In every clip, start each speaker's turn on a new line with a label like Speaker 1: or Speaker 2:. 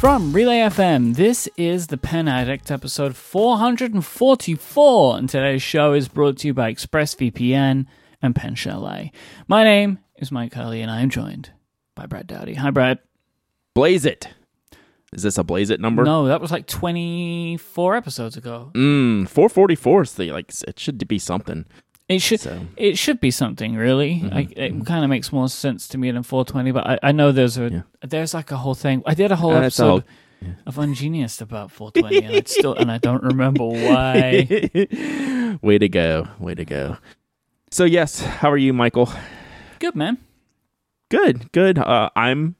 Speaker 1: From Relay FM, this is the Pen Addict episode 444, and today's show is brought to you by ExpressVPN and Pen Chalet. My name is Myke Hurley, and I am joined by Brad Dowdy. Hi, Brad.
Speaker 2: Blaze it. Is this a blaze it number?
Speaker 1: No, that was like 24 episodes ago.
Speaker 2: Mm, 444 is the, like, it should be something.
Speaker 1: It should
Speaker 2: So-
Speaker 1: it should be something really. I, it kind of makes more sense to me than 420, but I, I know there's a
Speaker 2: Yeah.
Speaker 1: there's like a whole thing. I did a whole
Speaker 2: Uh,
Speaker 1: episode
Speaker 2: whole-
Speaker 1: of Ungeniused about 420, and it's still and I don't remember why.
Speaker 2: Way to go. Way to go. So, yes, how are you, Michael?
Speaker 1: Good man.
Speaker 2: Good, good. Uh, I'm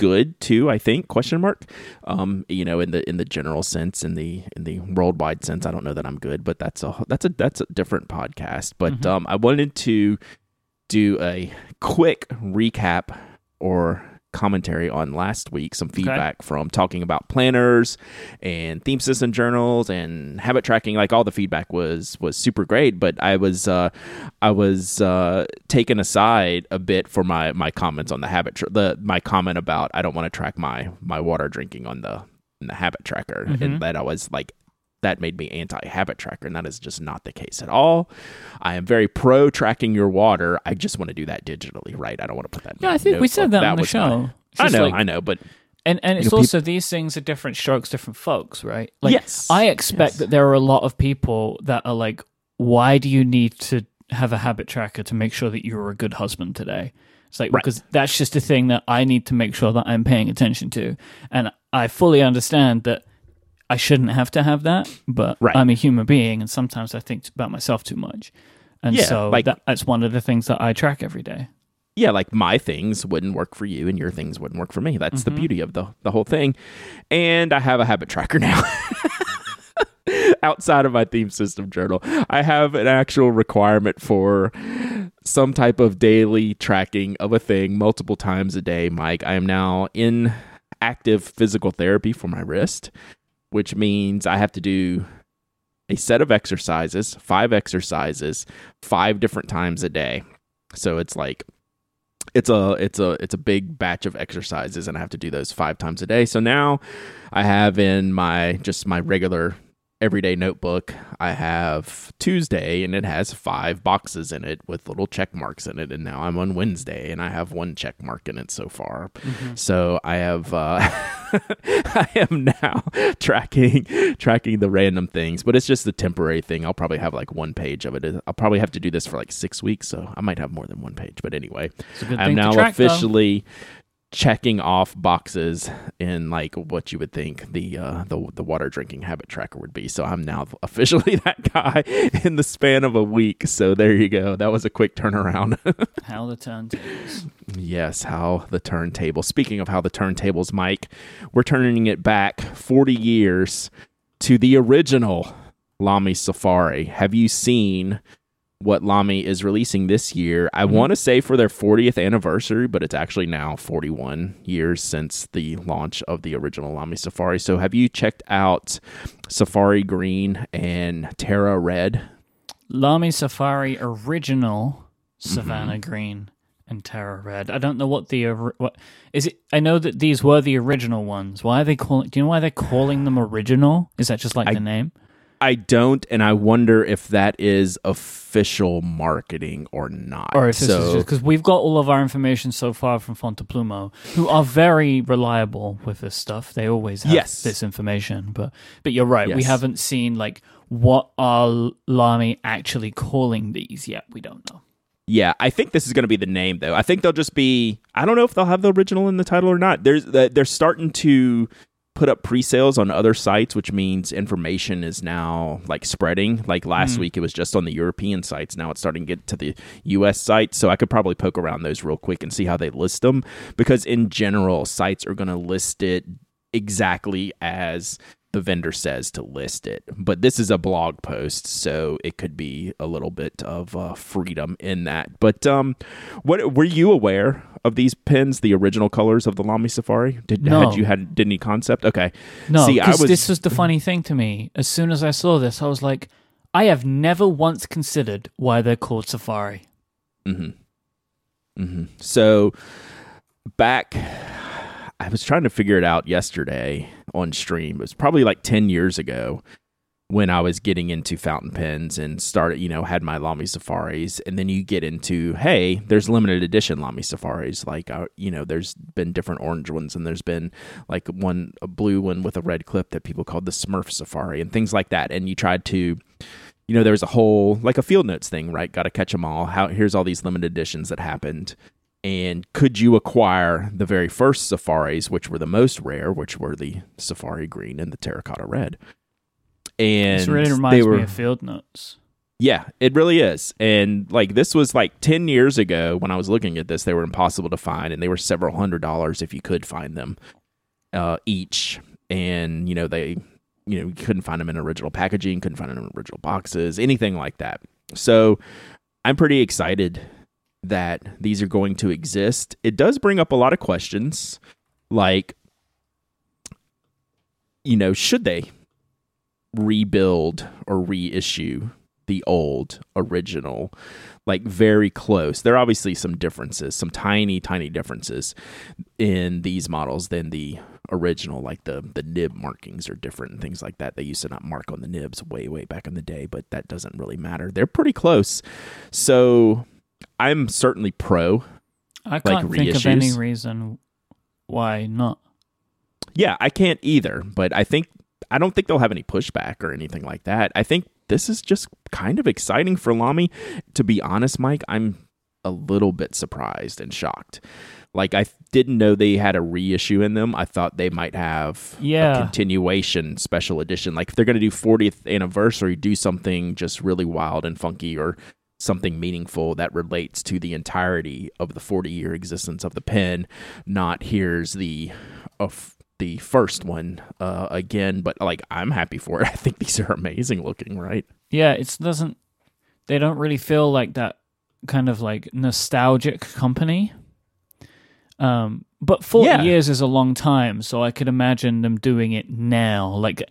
Speaker 2: good too, I think, question mark. Um, you know, in the in the general sense, in the in the worldwide sense, I don't know that I'm good, but that's a that's a that's a different podcast. But um I wanted to do a quick recap or commentary on last week, some feedback from talking about planners and theme system journals and habit tracking. Like all the feedback was was super great, but I was uh, I was uh, taken aside a bit for my my comments on the habit tr the my comment about I don't want to track my my water drinking on the in the habit tracker, and that I was like that made me anti habit tracker, and that is just not the case at all. I am very pro tracking your water. I just want to do that digitally, right? I don't want to put that. in
Speaker 1: Yeah, I think we
Speaker 2: notebook.
Speaker 1: said that, on the
Speaker 2: was my-
Speaker 1: show.
Speaker 2: I know,
Speaker 1: like-
Speaker 2: I know, but
Speaker 1: And and it's
Speaker 2: You know, peop-
Speaker 1: also these things are different strokes, different folks, right? Like
Speaker 2: Yes.
Speaker 1: I expect
Speaker 2: Yes.
Speaker 1: that there are a lot of people that are like, why do you need to have a habit tracker to make sure that you're a good husband today? It's like
Speaker 2: Right.
Speaker 1: because that's just a thing that I need to make sure that I'm paying attention to. And I fully understand that I shouldn't have to have that, but
Speaker 2: Right.
Speaker 1: I'm a human being and sometimes I think about myself too much. And
Speaker 2: Yeah,
Speaker 1: so
Speaker 2: like-
Speaker 1: that, that's one of the things that I track every day.
Speaker 2: yeah, like my things wouldn't work for you and your things wouldn't work for me. That's
Speaker 1: Mm-hmm.
Speaker 2: the beauty of the the whole thing. And I have a habit tracker now. Outside of my theme system journal, I have an actual requirement for some type of daily tracking of a thing multiple times a day, Myke. I am now in active physical therapy for my wrist, which means I have to do a set of exercises, five exercises, five different times a day. So it's like it's a it's a it's a big batch of exercises and I have to do those 5 times a day. So now I have in my just my regular everyday notebook, I have Tuesday and it has 5 boxes in it with little check marks in it and now I'm on Wednesday and I have one check mark in it so far. So I have uh I am now tracking tracking the random things, but it's just a temporary thing. I'll probably have like one page of it. I'll probably have to do this for like six weeks, so I might have more than one page. But anyway, I'm now
Speaker 1: track, though.
Speaker 2: Checking off boxes in like what you would think the uh, the the water drinking habit tracker would be. So I'm now officially that guy in the span of a week. So there you go. That was a quick turnaround.
Speaker 1: How the turntables.
Speaker 2: Yes, how the turntable. Speaking of how the turntables, Myke, we're turning it back 40 years to the original Lamy Safari. Have you seen what Lamy is releasing this year? I want to say for their 40th anniversary, but it's actually now 41 years since the launch of the original Lamy Safari. So have you checked out Safari Green and Terra Red?
Speaker 1: Lamy Safari original Savannah
Speaker 2: Mm-hmm.
Speaker 1: Green and Terra Red. I don't know what the what is it. I know that these were the original ones. Why are they calling? Do you know why they're calling them original? Is that just like
Speaker 2: I-
Speaker 1: the name?
Speaker 2: I don't, and I wonder if that is official marketing or not.
Speaker 1: Or if this is just because we've got all of our information so far from Fontoplumo, who are very reliable with this stuff. They always have
Speaker 2: Yes.
Speaker 1: this information, but but you're right. We haven't seen like what are Lamy actually calling these yet. We don't know.
Speaker 2: yeah, I think this is going to be the name though. I think they'll just be. I don't know if they'll have the original in the title or not. There's uh, they're starting to put up pre-sales on other sites, which means information is now like spreading. Like last hmm. week, it was just on the European sites. Now it's starting to get to the U.S. sites. So I could probably poke around those real quick and see how they list them. Because in general, sites are going to list it exactly as the vendor says to list it. But this is a blog post, so it could be a little bit of uh, freedom in that. But um, what were you aware of these pins, the original colors of the Lamy Safari? Did
Speaker 1: No.
Speaker 2: had you had did any concept? Okay,
Speaker 1: No,
Speaker 2: See, I was
Speaker 1: this was the funny thing to me. As soon as I saw this, I was like, I have never once considered why they're called Safari.
Speaker 2: Mm-hmm. Mm-hmm. So back, I was trying to figure it out yesterday on stream. It was probably like 10 years ago when I was getting into fountain pens and started, you know, had my Lamy Safaris. And then you get into, hey, there's limited edition Lamy Safaris. Like, uh, you know, there's been different orange ones and there's been like one, a blue one with a red clip that people called the Smurf Safari and things like that. And you tried to, you know, there was a whole, like a field notes thing, right? Got to catch them all. How, here's all these limited editions that happened. And could you acquire the very first safaris, which were the most rare, which were the safari green and the terracotta red? and
Speaker 1: This really reminds
Speaker 2: were,
Speaker 1: me of Field Notes.
Speaker 2: yeah, it really is. And like this was like 10 years ago when I was looking at this, they were impossible to find and they were several hundred dollars if you could find them uh, each. And, you know, they, you know, couldn't find them in original packaging, couldn't find them in original boxes, anything like that. So I'm pretty excited that these are going to exist. It does bring up a lot of questions like, you know, should they rebuild or reissue the old original? Like very close. There are obviously some differences some tiny tiny differences in these models than the original like the the nib markings are different and things like that. They used to not mark on the nibs way way back in the day but that doesn't really matter. They're pretty close. So i'm certainly pro
Speaker 1: I can't think of any reason why not.
Speaker 2: Yeah, I can't either, but I think I don't think they'll have any pushback or anything like that. I think this is just kind of exciting for Lamy. To be honest, Myke, I'm a little bit surprised and shocked. Like I didn't know they had a reissue in them. I thought they might have
Speaker 1: Yeah.
Speaker 2: a continuation special edition. Like if they're going to do 40th anniversary, do something just really wild and funky or something meaningful that relates to the entirety of the 40 year existence of the pen. Not here's the of the first one uh, again, but like I'm happy for it. I think these are amazing looking, right?
Speaker 1: Yeah, it doesn't. They don't really feel like that kind of like nostalgic company. Um, but forty
Speaker 2: Yeah.
Speaker 1: years is a long time, so I could imagine them doing it now. Like,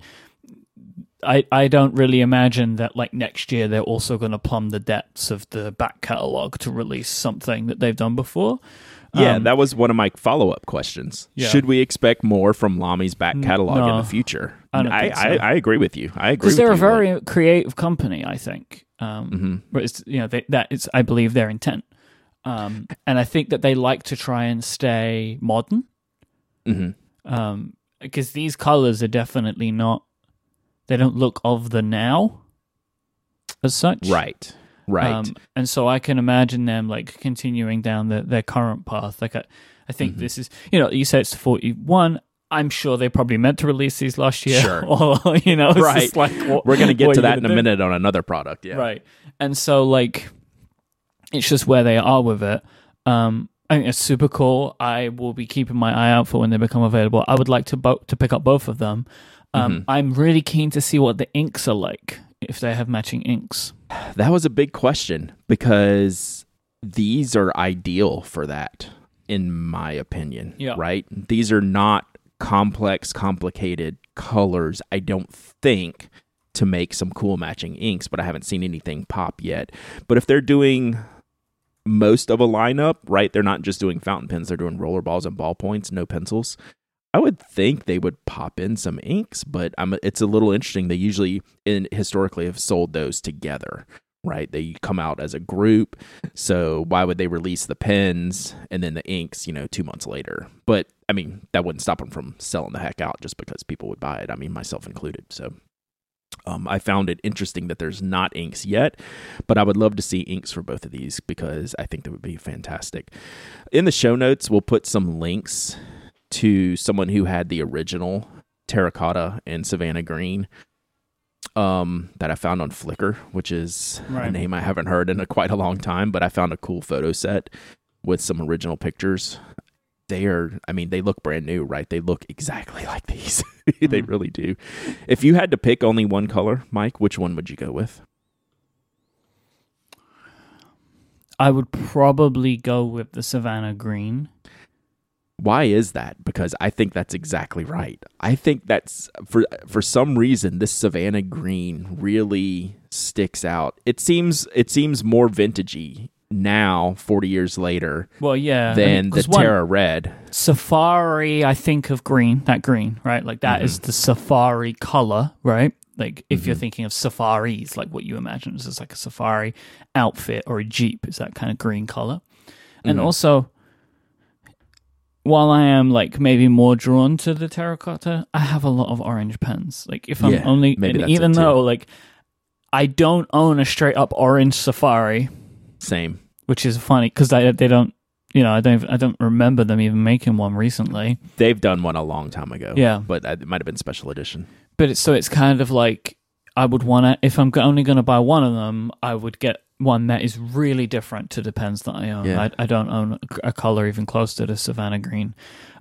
Speaker 1: I I don't really imagine that like next year they're also going to plumb the depths of the back catalog to release something that they've done before.
Speaker 2: Yeah,
Speaker 1: Um,
Speaker 2: that was one of my follow up questions.
Speaker 1: Yeah.
Speaker 2: Should we expect more from Lamy's back catalog in the future?
Speaker 1: I
Speaker 2: I,
Speaker 1: so.
Speaker 2: I, I agree with you. I agree
Speaker 1: because they're a very creative company, I think. Um,
Speaker 2: Mhm.
Speaker 1: but it's you know they, that it's I believe their intent, um, and I think that they like to try and stay modern.
Speaker 2: Mhm.
Speaker 1: Um, because these colors are definitely not. They don't look of the now, as such.
Speaker 2: Right. Right.
Speaker 1: Um, and so I can imagine them like continuing down the, their current path. Like I, I think
Speaker 2: Mm-hmm.
Speaker 1: this is, you know, you said it's forty one. I'm sure they probably meant to release these last year.
Speaker 2: Sure.
Speaker 1: or you know, it's
Speaker 2: Right.
Speaker 1: just like what-
Speaker 2: We're going to get to that in a
Speaker 1: do?
Speaker 2: minute on another product. Yeah.
Speaker 1: Right. And so like it's just where they are with it. Um I think it's super cool. I will be keeping my eye out for when they become available. I would like to bo- to pick up both of them. Um,
Speaker 2: Mm-hmm.
Speaker 1: I'm really keen to see what the inks are like if they have matching inks.
Speaker 2: That was a big question because these are ideal for that, in my opinion.
Speaker 1: Yeah.
Speaker 2: Right? These are not complex, complicated colors, I don't think, to make some cool matching inks, but I haven't seen anything pop yet. But if they're doing most of a lineup, right? They're not just doing fountain pens, they're doing roller balls and ballpoints, no pencils. I would think they would pop in some inks, but I'm, it's a little interesting. They usually, in historically, have sold those together, right? They come out as a group. So why would they release the pens and then the inks, you know, two months later? But I mean, that wouldn't stop them from selling the heck out just because people would buy it. I mean, myself included. So um, I found it interesting that there's not inks yet, but I would love to see inks for both of these because I think that would be fantastic. In the show notes, we'll put some links to someone who had the original terracotta and savannah green um, that I found on Flickr, which is a name I haven't heard in a, quite a long time, but I found a cool photo set with some original pictures. They are, I mean, they look brand new, right? They look exactly like these. they
Speaker 1: Mhm.
Speaker 2: really do. If you had to pick only one color, Myke, which one would you go with?
Speaker 1: I would probably go with the Savannah Green.
Speaker 2: Why is that? Because I think that's exactly right. I think that's for for some reason this Savannah green really sticks out. It seems it seems more vintagey now, 40 years later,
Speaker 1: Well, yeah. I
Speaker 2: than
Speaker 1: mean,
Speaker 2: the
Speaker 1: one-
Speaker 2: Terra Red.
Speaker 1: Safari, I think of green, that green, right? Like that is the Safari color, right? Like if you're thinking of safaris, like what you imagine is just like a safari outfit or a jeep is that kind of green color. And
Speaker 2: Mhm.
Speaker 1: also, while I am like maybe more drawn to the terracotta, I have a lot of orange pens. Like if I'm
Speaker 2: Yeah,
Speaker 1: only,
Speaker 2: maybe
Speaker 1: and
Speaker 2: that's
Speaker 1: even though like I don't own a straight up orange safari,
Speaker 2: Same.
Speaker 1: which is funny because they they don't, you know, I don't I don't remember them even making one recently.
Speaker 2: They've done one a long time ago.
Speaker 1: Yeah.
Speaker 2: But it might have been special edition.
Speaker 1: but it's so it's kind of like I would want to if I'm only going to buy one of them, I would get one that is really different to the pens that I own.
Speaker 2: Yeah.
Speaker 1: I, I don't own a- color even close to the Savannah Green,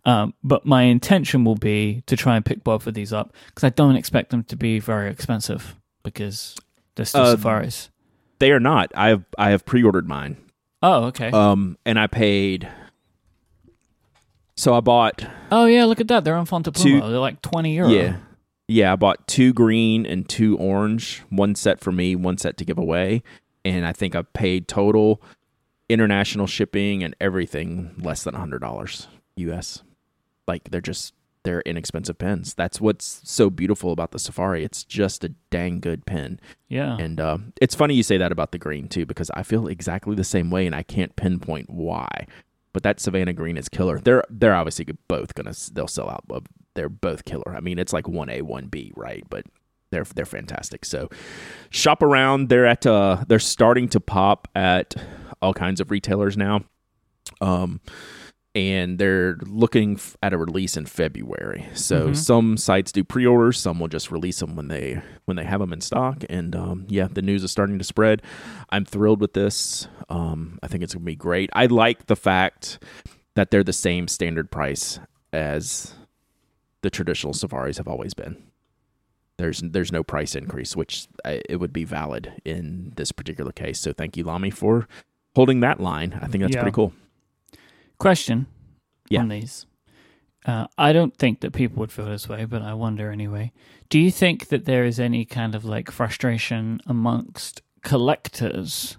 Speaker 1: um, but my intention will be to try and pick both of these up because I don't expect them to be very expensive because they're still
Speaker 2: Uh,
Speaker 1: safaris.
Speaker 2: They are not. I have I have pre-ordered mine.
Speaker 1: Oh, okay.
Speaker 2: Um, and I paid. So I bought
Speaker 1: oh yeah, look at that. They're on Fontoplumo.
Speaker 2: two-
Speaker 1: They're like twenty euro.
Speaker 2: yeah, yeah. I bought two green and two orange. One set for me, one set to give away, and I think I paid total international shipping and everything less than hundred dollars US. Like they're just they're inexpensive pens. That's what's so beautiful about the Safari. It's just a dang good pen.
Speaker 1: yeah.
Speaker 2: And uh, it's funny you say that about the green too, because I feel exactly the same way, and I can't pinpoint why. But that Savannah green is killer. They're they're obviously both gonna they'll sell out. They're both killer. I mean, it's like one A, one B, right? But they're they're fantastic. So shop around. They're at uh they're starting to pop at all kinds of retailers now. Um, and they're looking f- at a release in February. So
Speaker 1: Mhm.
Speaker 2: some sites do pre-orders, some will just release them when they when they have them in stock. And um, yeah, the news is starting to spread. I'm thrilled with this. Um, I think it's gonna be great. I like the fact that they're the same standard price as the traditional safaris have always been. There's there's no price increase, which uh, it would be valid in this particular case. So thank you, Lamy, for holding that line. I think that's
Speaker 1: Yeah.
Speaker 2: pretty cool.
Speaker 1: Question
Speaker 2: Yeah.
Speaker 1: on these. Uh, I don't think that people would feel this way, but I wonder anyway. Do you think that there is any kind of like frustration amongst collectors?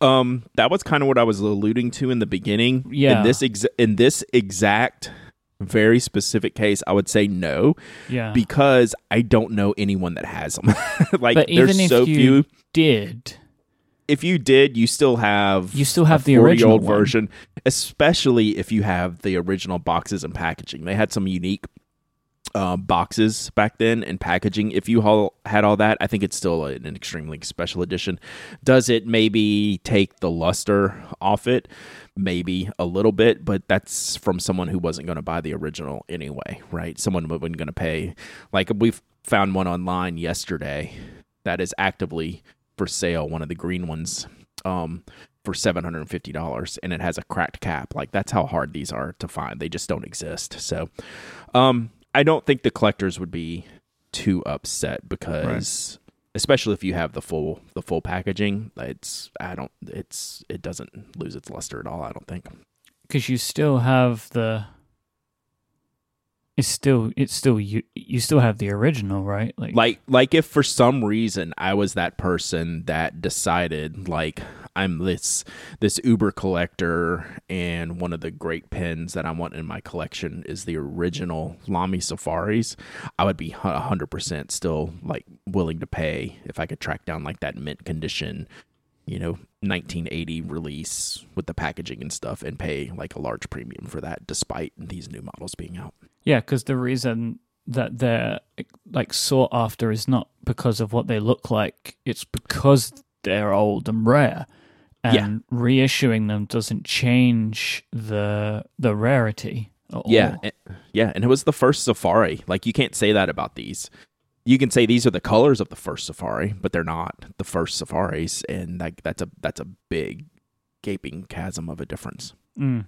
Speaker 2: Um, that was kind of what I was alluding to in the beginning.
Speaker 1: Yeah.
Speaker 2: In this ex- in this exact very specific case, I would say no
Speaker 1: Yeah.
Speaker 2: because I don't know anyone that has them. like
Speaker 1: but even
Speaker 2: there's
Speaker 1: if
Speaker 2: so
Speaker 1: you
Speaker 2: few.
Speaker 1: did,
Speaker 2: If you did, you still have
Speaker 1: you still have the original
Speaker 2: old version, especially if you have the original boxes and packaging. They had some unique uh, boxes back then and packaging. If you all had all that, I think it's still an extremely special edition. Does it maybe take the luster off it? Maybe a little bit, but that's from someone who wasn't going to buy the original anyway, right? Someone who wasn't going to pay. Like we found one online yesterday that is actively for sale, one of the green ones. Um, for seven hundred and fifty dollars, and it has a cracked cap. Like that's how hard these are to find. They just don't exist. So, um, I don't think the collectors would be too upset because, especially if you have the full the full packaging, it's I don't it's it doesn't lose its luster at all. I don't think.
Speaker 1: because you still have the. It's still it's still you you still have the original right like
Speaker 2: like like if for some reason I was that person that decided like I'm this this Uber collector and one of the great pens that I want in my collection is the original Lamy Safaris, I would be hu- 100% still like willing to pay if I could track down like that mint condition, you know, 1980 release with the packaging and stuff and pay like a large premium for that despite these new models being out.
Speaker 1: Yeah, because the reason that they're like sought after is not because of what they look like; it's because they're old and rare. And
Speaker 2: Yeah.
Speaker 1: reissuing them doesn't change the the rarity. At
Speaker 2: Yeah,
Speaker 1: all.
Speaker 2: yeah, and it was the first Safari. Like you can't say that about these. You can say these are the colors of the first Safari, but they're not the first Safaris, and like that's a that's a big gaping chasm of a difference.
Speaker 1: Mm.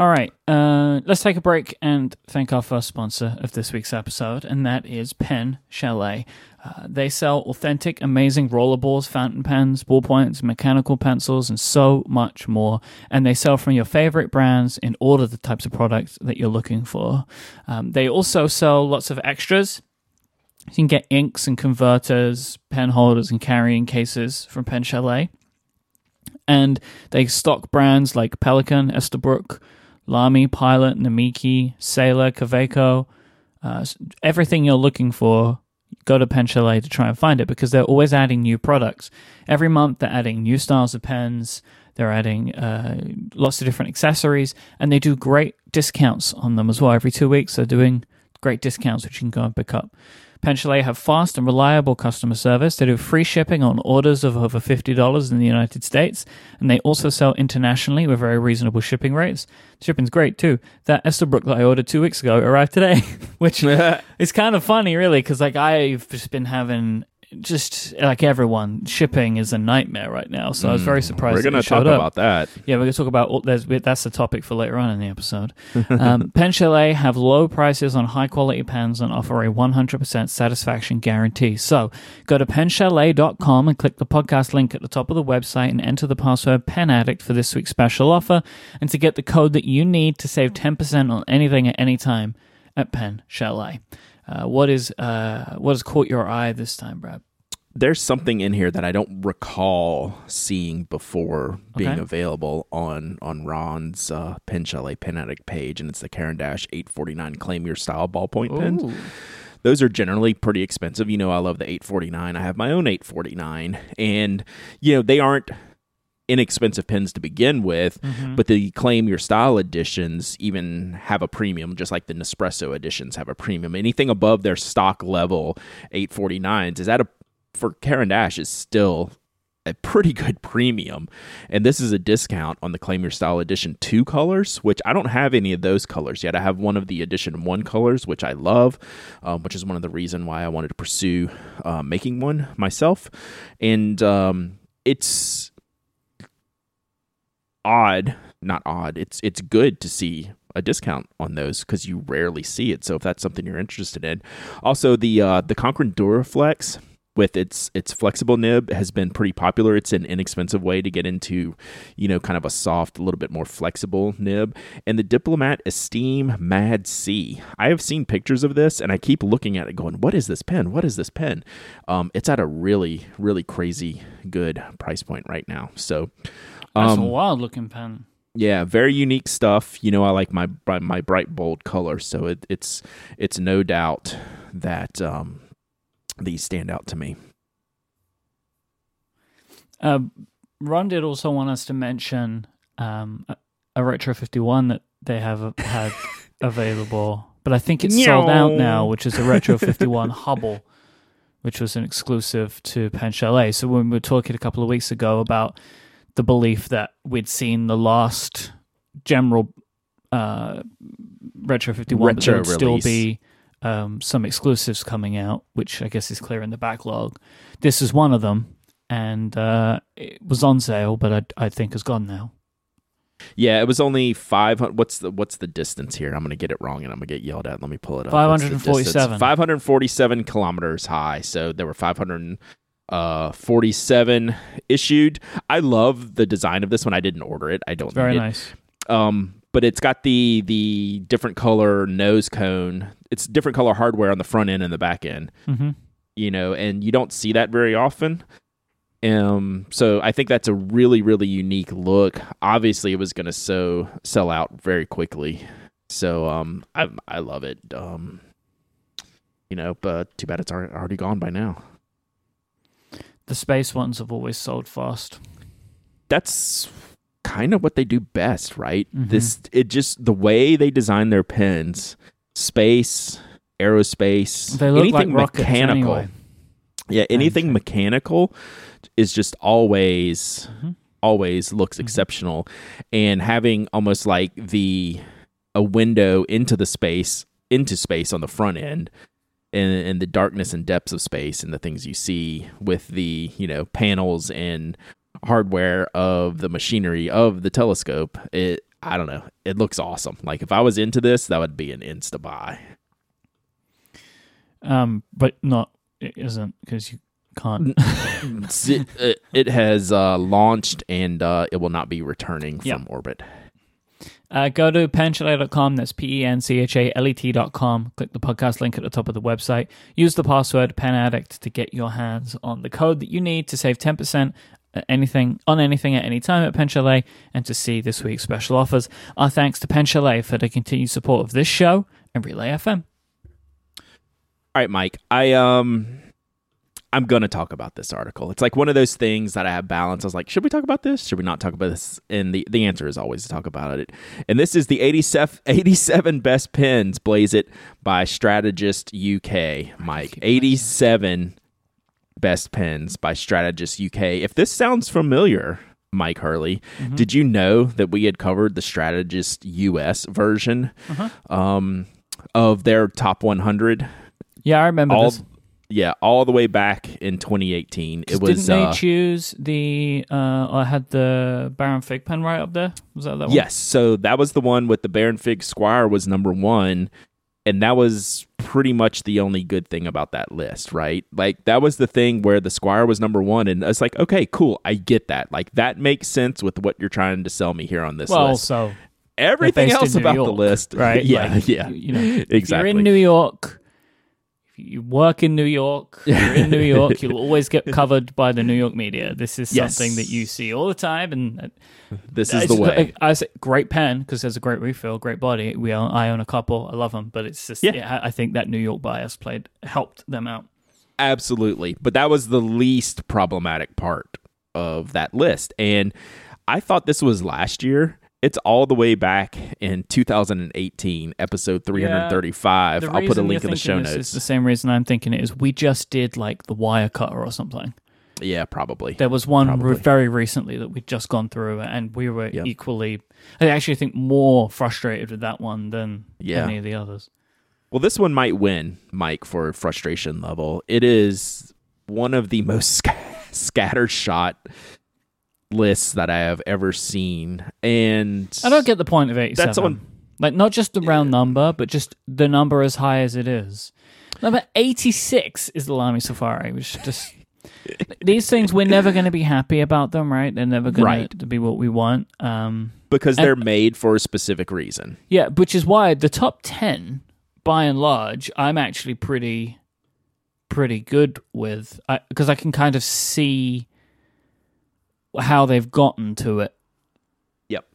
Speaker 1: All right, uh, let's take a break and thank our first sponsor of this week's episode, and that is Pen Chalet. Uh, they sell authentic, amazing rollerballs, fountain pens, ballpoints, mechanical pencils, and so much more. And they sell from your favorite brands in all of the types of products that you're looking for. Um, they also sell lots of extras You can get inks and converters, pen holders, and carrying cases from Pen Chalet. And they stock brands like Pelikan, Esterbrook, Lamy, Pilot, Namiki, Sailor, Kaweco, uh, everything you're looking for. Go to Pen Chalet to try and find it because they're always adding new products. Every month they're adding new styles of pens, they're adding uh, lots of different accessories, and they do great discounts on them as well. Every two weeks they're doing great discounts which you can go and pick up. Pen Chalet have fast and reliable customer service. They do free shipping on orders of over $50 in the United States, and they also sell internationally with very reasonable shipping rates. Shipping's great too. That Esterbrook that I ordered two weeks ago arrived today, which is kind of funny, really, because like I've just been having just like everyone, shipping is a nightmare right now. So I was very surprised.
Speaker 2: Mm, We're gonna talk
Speaker 1: up.
Speaker 2: about that.
Speaker 1: Yeah, we're going to talk about all, there's, that's the topic for later on in the episode. Um, Pen Chalet have low prices on high quality pens and offer a 100% satisfaction guarantee. So go to penchalet.com and click the podcast link at the top of the website and enter the password Pen Addict for this week's special offer and to get the code that you need to save 10% on anything at any time at Pen Chalet. Uh, what is uh, what has caught your eye this time, Brad?
Speaker 2: There's something in here that I don't recall seeing before being
Speaker 1: Okay.
Speaker 2: available on on Ron's uh, Pen Chalet Pen Addict page, and it's the Caran d'Ache 849 Claim Your Style ballpoint pens. Those are generally pretty expensive. You know, I love the 849. I have my own 849 and you know, they aren't inexpensive pens to begin with, but the claim your style editions even have a premium just like the Nespresso editions have a premium. Anything above their stock level 849s is at a for Caran d'Ache is still a pretty good premium. And this is a discount on the Claim Your Style Edition 2 colors, which I don't have any of those colors yet. I have one of the Edition 1 colors, which I love, um, which is one of the reason why I wanted to pursue uh, making one myself. And um, it's odd, not odd. It's it's good to see a discount on those because you rarely see it. So if that's something you're interested in, also the uh, the Conklin Duraflex with its its flexible nib has been pretty popular. It's an inexpensive way to get into, you know, kind of a soft, a little bit more flexible nib. And the Diplomat Esteem Mad C. I have seen pictures of this, and I keep looking at it, going, "What is this pen? What is this pen?" Um, it's at a really, really crazy good price point right now. So.
Speaker 1: That's
Speaker 2: Um,
Speaker 1: a wild looking pen.
Speaker 2: yeah, very unique stuff. You know, I like my my my bright bold color, so it, it's it's no doubt that um, these stand out to me.
Speaker 1: Uh, Ron did also want us to mention um, a, a Retro 51 that they have had available, but I think it's sold out now, which is a Retro 51 Hubble, which was an exclusive to Pen Chalet. So when we were talking a couple of weeks ago about the belief that we'd seen the last general uh, Retro 51, but there
Speaker 2: Retro
Speaker 1: would still be um, some exclusives coming out, which I guess is clear in the backlog. This is one of them, and uh, it was on sale, but I, I think has gone now.
Speaker 2: Yeah, it was only five hundred. What's the what's the distance here? I'm gonna get it wrong, and I'm gonna get yelled at. Let me pull it up. What's the distance?
Speaker 1: 547.
Speaker 2: 547 kilometers high. So there were 547 issued. I love the design of this one. I didn't order it. I don't
Speaker 1: Very
Speaker 2: need it.
Speaker 1: nice.
Speaker 2: um but it's got the the different color nose cone. It's different color hardware on the front end and the back end.
Speaker 1: Hmm
Speaker 2: you know and you don't see that very often. Um so i think that's a really really unique look. Obviously it was going to so sell out very quickly. So um i i love it. Um you know but too bad it's already gone by now.
Speaker 1: The space ones have always sold fast.
Speaker 2: that's kind of what they do best, right?
Speaker 1: Mhm.
Speaker 2: This it just the way they design their pens, space, aerospace, anything
Speaker 1: like
Speaker 2: mechanical.
Speaker 1: anyway.
Speaker 2: Yeah, anything
Speaker 1: Okay.
Speaker 2: mechanical is just always
Speaker 1: Mhm.
Speaker 2: always looks
Speaker 1: Mhm.
Speaker 2: exceptional and having almost like the a window into the space into space on the front end and, and the darkness and depths of space and the things you see with the you know panels and hardware of the machinery of the telescope it i don't know it looks awesome like if i was into this that would be an insta buy
Speaker 1: Um, but not it isn't because you can't.
Speaker 2: it, it- it has uh, launched and uh, it will not be returning
Speaker 1: Yeah.
Speaker 2: from orbit
Speaker 1: Uh, go to penchalet.com. That's P E N C H A L E T.com. Click the podcast link at the top of the website. Use the password PenAddict to get your hands on the code that you need to save 10% at anything on anything at any time at Pen Chalet and to see this week's special offers. Our thanks to Pen Chalet for the continued support of this show and Relay FM.
Speaker 2: All right, Myke. I um I'm gonna talk about this article. It's like one of those things that I have balance. I was like, should we talk about this? Should we not talk about this? And the, the answer is always to talk about it. And this is the 87, 87 best pins, Blaze It by Strategist UK, Myke. 87 best pins by Strategist UK. If this sounds familiar, Myke Hurley,
Speaker 1: Mm-hmm.
Speaker 2: did you know that we had covered the Strategist US version
Speaker 1: Uh-huh.
Speaker 2: um, of their top 100?
Speaker 1: Yeah, I remember
Speaker 2: all
Speaker 1: this.
Speaker 2: yeah all the way back in 2018 it was
Speaker 1: Didn't they
Speaker 2: uh,
Speaker 1: choose the? Uh, I had the Baron Fig pen right up there. Was that that one?
Speaker 2: yes so that was the one with the baron fig squire was number one and that was pretty much the only good thing about that list right like that was the thing where the squire was number one and it's like okay cool i get that like that makes sense with what you're trying to sell me here on this
Speaker 1: Well,
Speaker 2: list
Speaker 1: so
Speaker 2: everything else about the list
Speaker 1: right?
Speaker 2: yeah
Speaker 1: Like,
Speaker 2: yeah
Speaker 1: You know,
Speaker 2: exactly
Speaker 1: you're in New York. You work in New York, you're in New York, you'll always get covered by the New York media. This is
Speaker 2: Yes.
Speaker 1: something that you see all the time, and uh,
Speaker 2: this is the way
Speaker 1: I, I say great pen because there's a great refill, great body. We own, I own a couple, I love them, but it's just
Speaker 2: Yeah.
Speaker 1: yeah. I think that New York bias played helped them out.
Speaker 2: Absolutely. But that was the least problematic part of that list. And I thought this was last year. It's all the way back in 2018, episode 335.
Speaker 1: The
Speaker 2: I'll put a link in the show notes.
Speaker 1: It's the same reason I'm thinking it is. We just did like the wire cutter or something.
Speaker 2: yeah, probably.
Speaker 1: There was one re- very recently that we'd just gone through, and we were
Speaker 2: Yep.
Speaker 1: equally, I actually think, more frustrated with that one than
Speaker 2: Yeah.
Speaker 1: any of the others.
Speaker 2: Well, this one might win, Myke, for frustration level. It is one of the most sc- scattershot lists that I have ever seen. And
Speaker 1: I don't get the point of 87.
Speaker 2: That's on-
Speaker 1: Like, not just the round number, but just the number as high as it is. Number 86 is the Lamy Safari, which just. These things, we're never going to be happy about them, right? They're never going
Speaker 2: Right.
Speaker 1: to be what we want. Um,
Speaker 2: because
Speaker 1: And-
Speaker 2: they're made for a specific reason.
Speaker 1: Yeah, which is why the top 10 by and large I'm actually pretty pretty good with because I, can kind of see how they've gotten to it.
Speaker 2: Yep.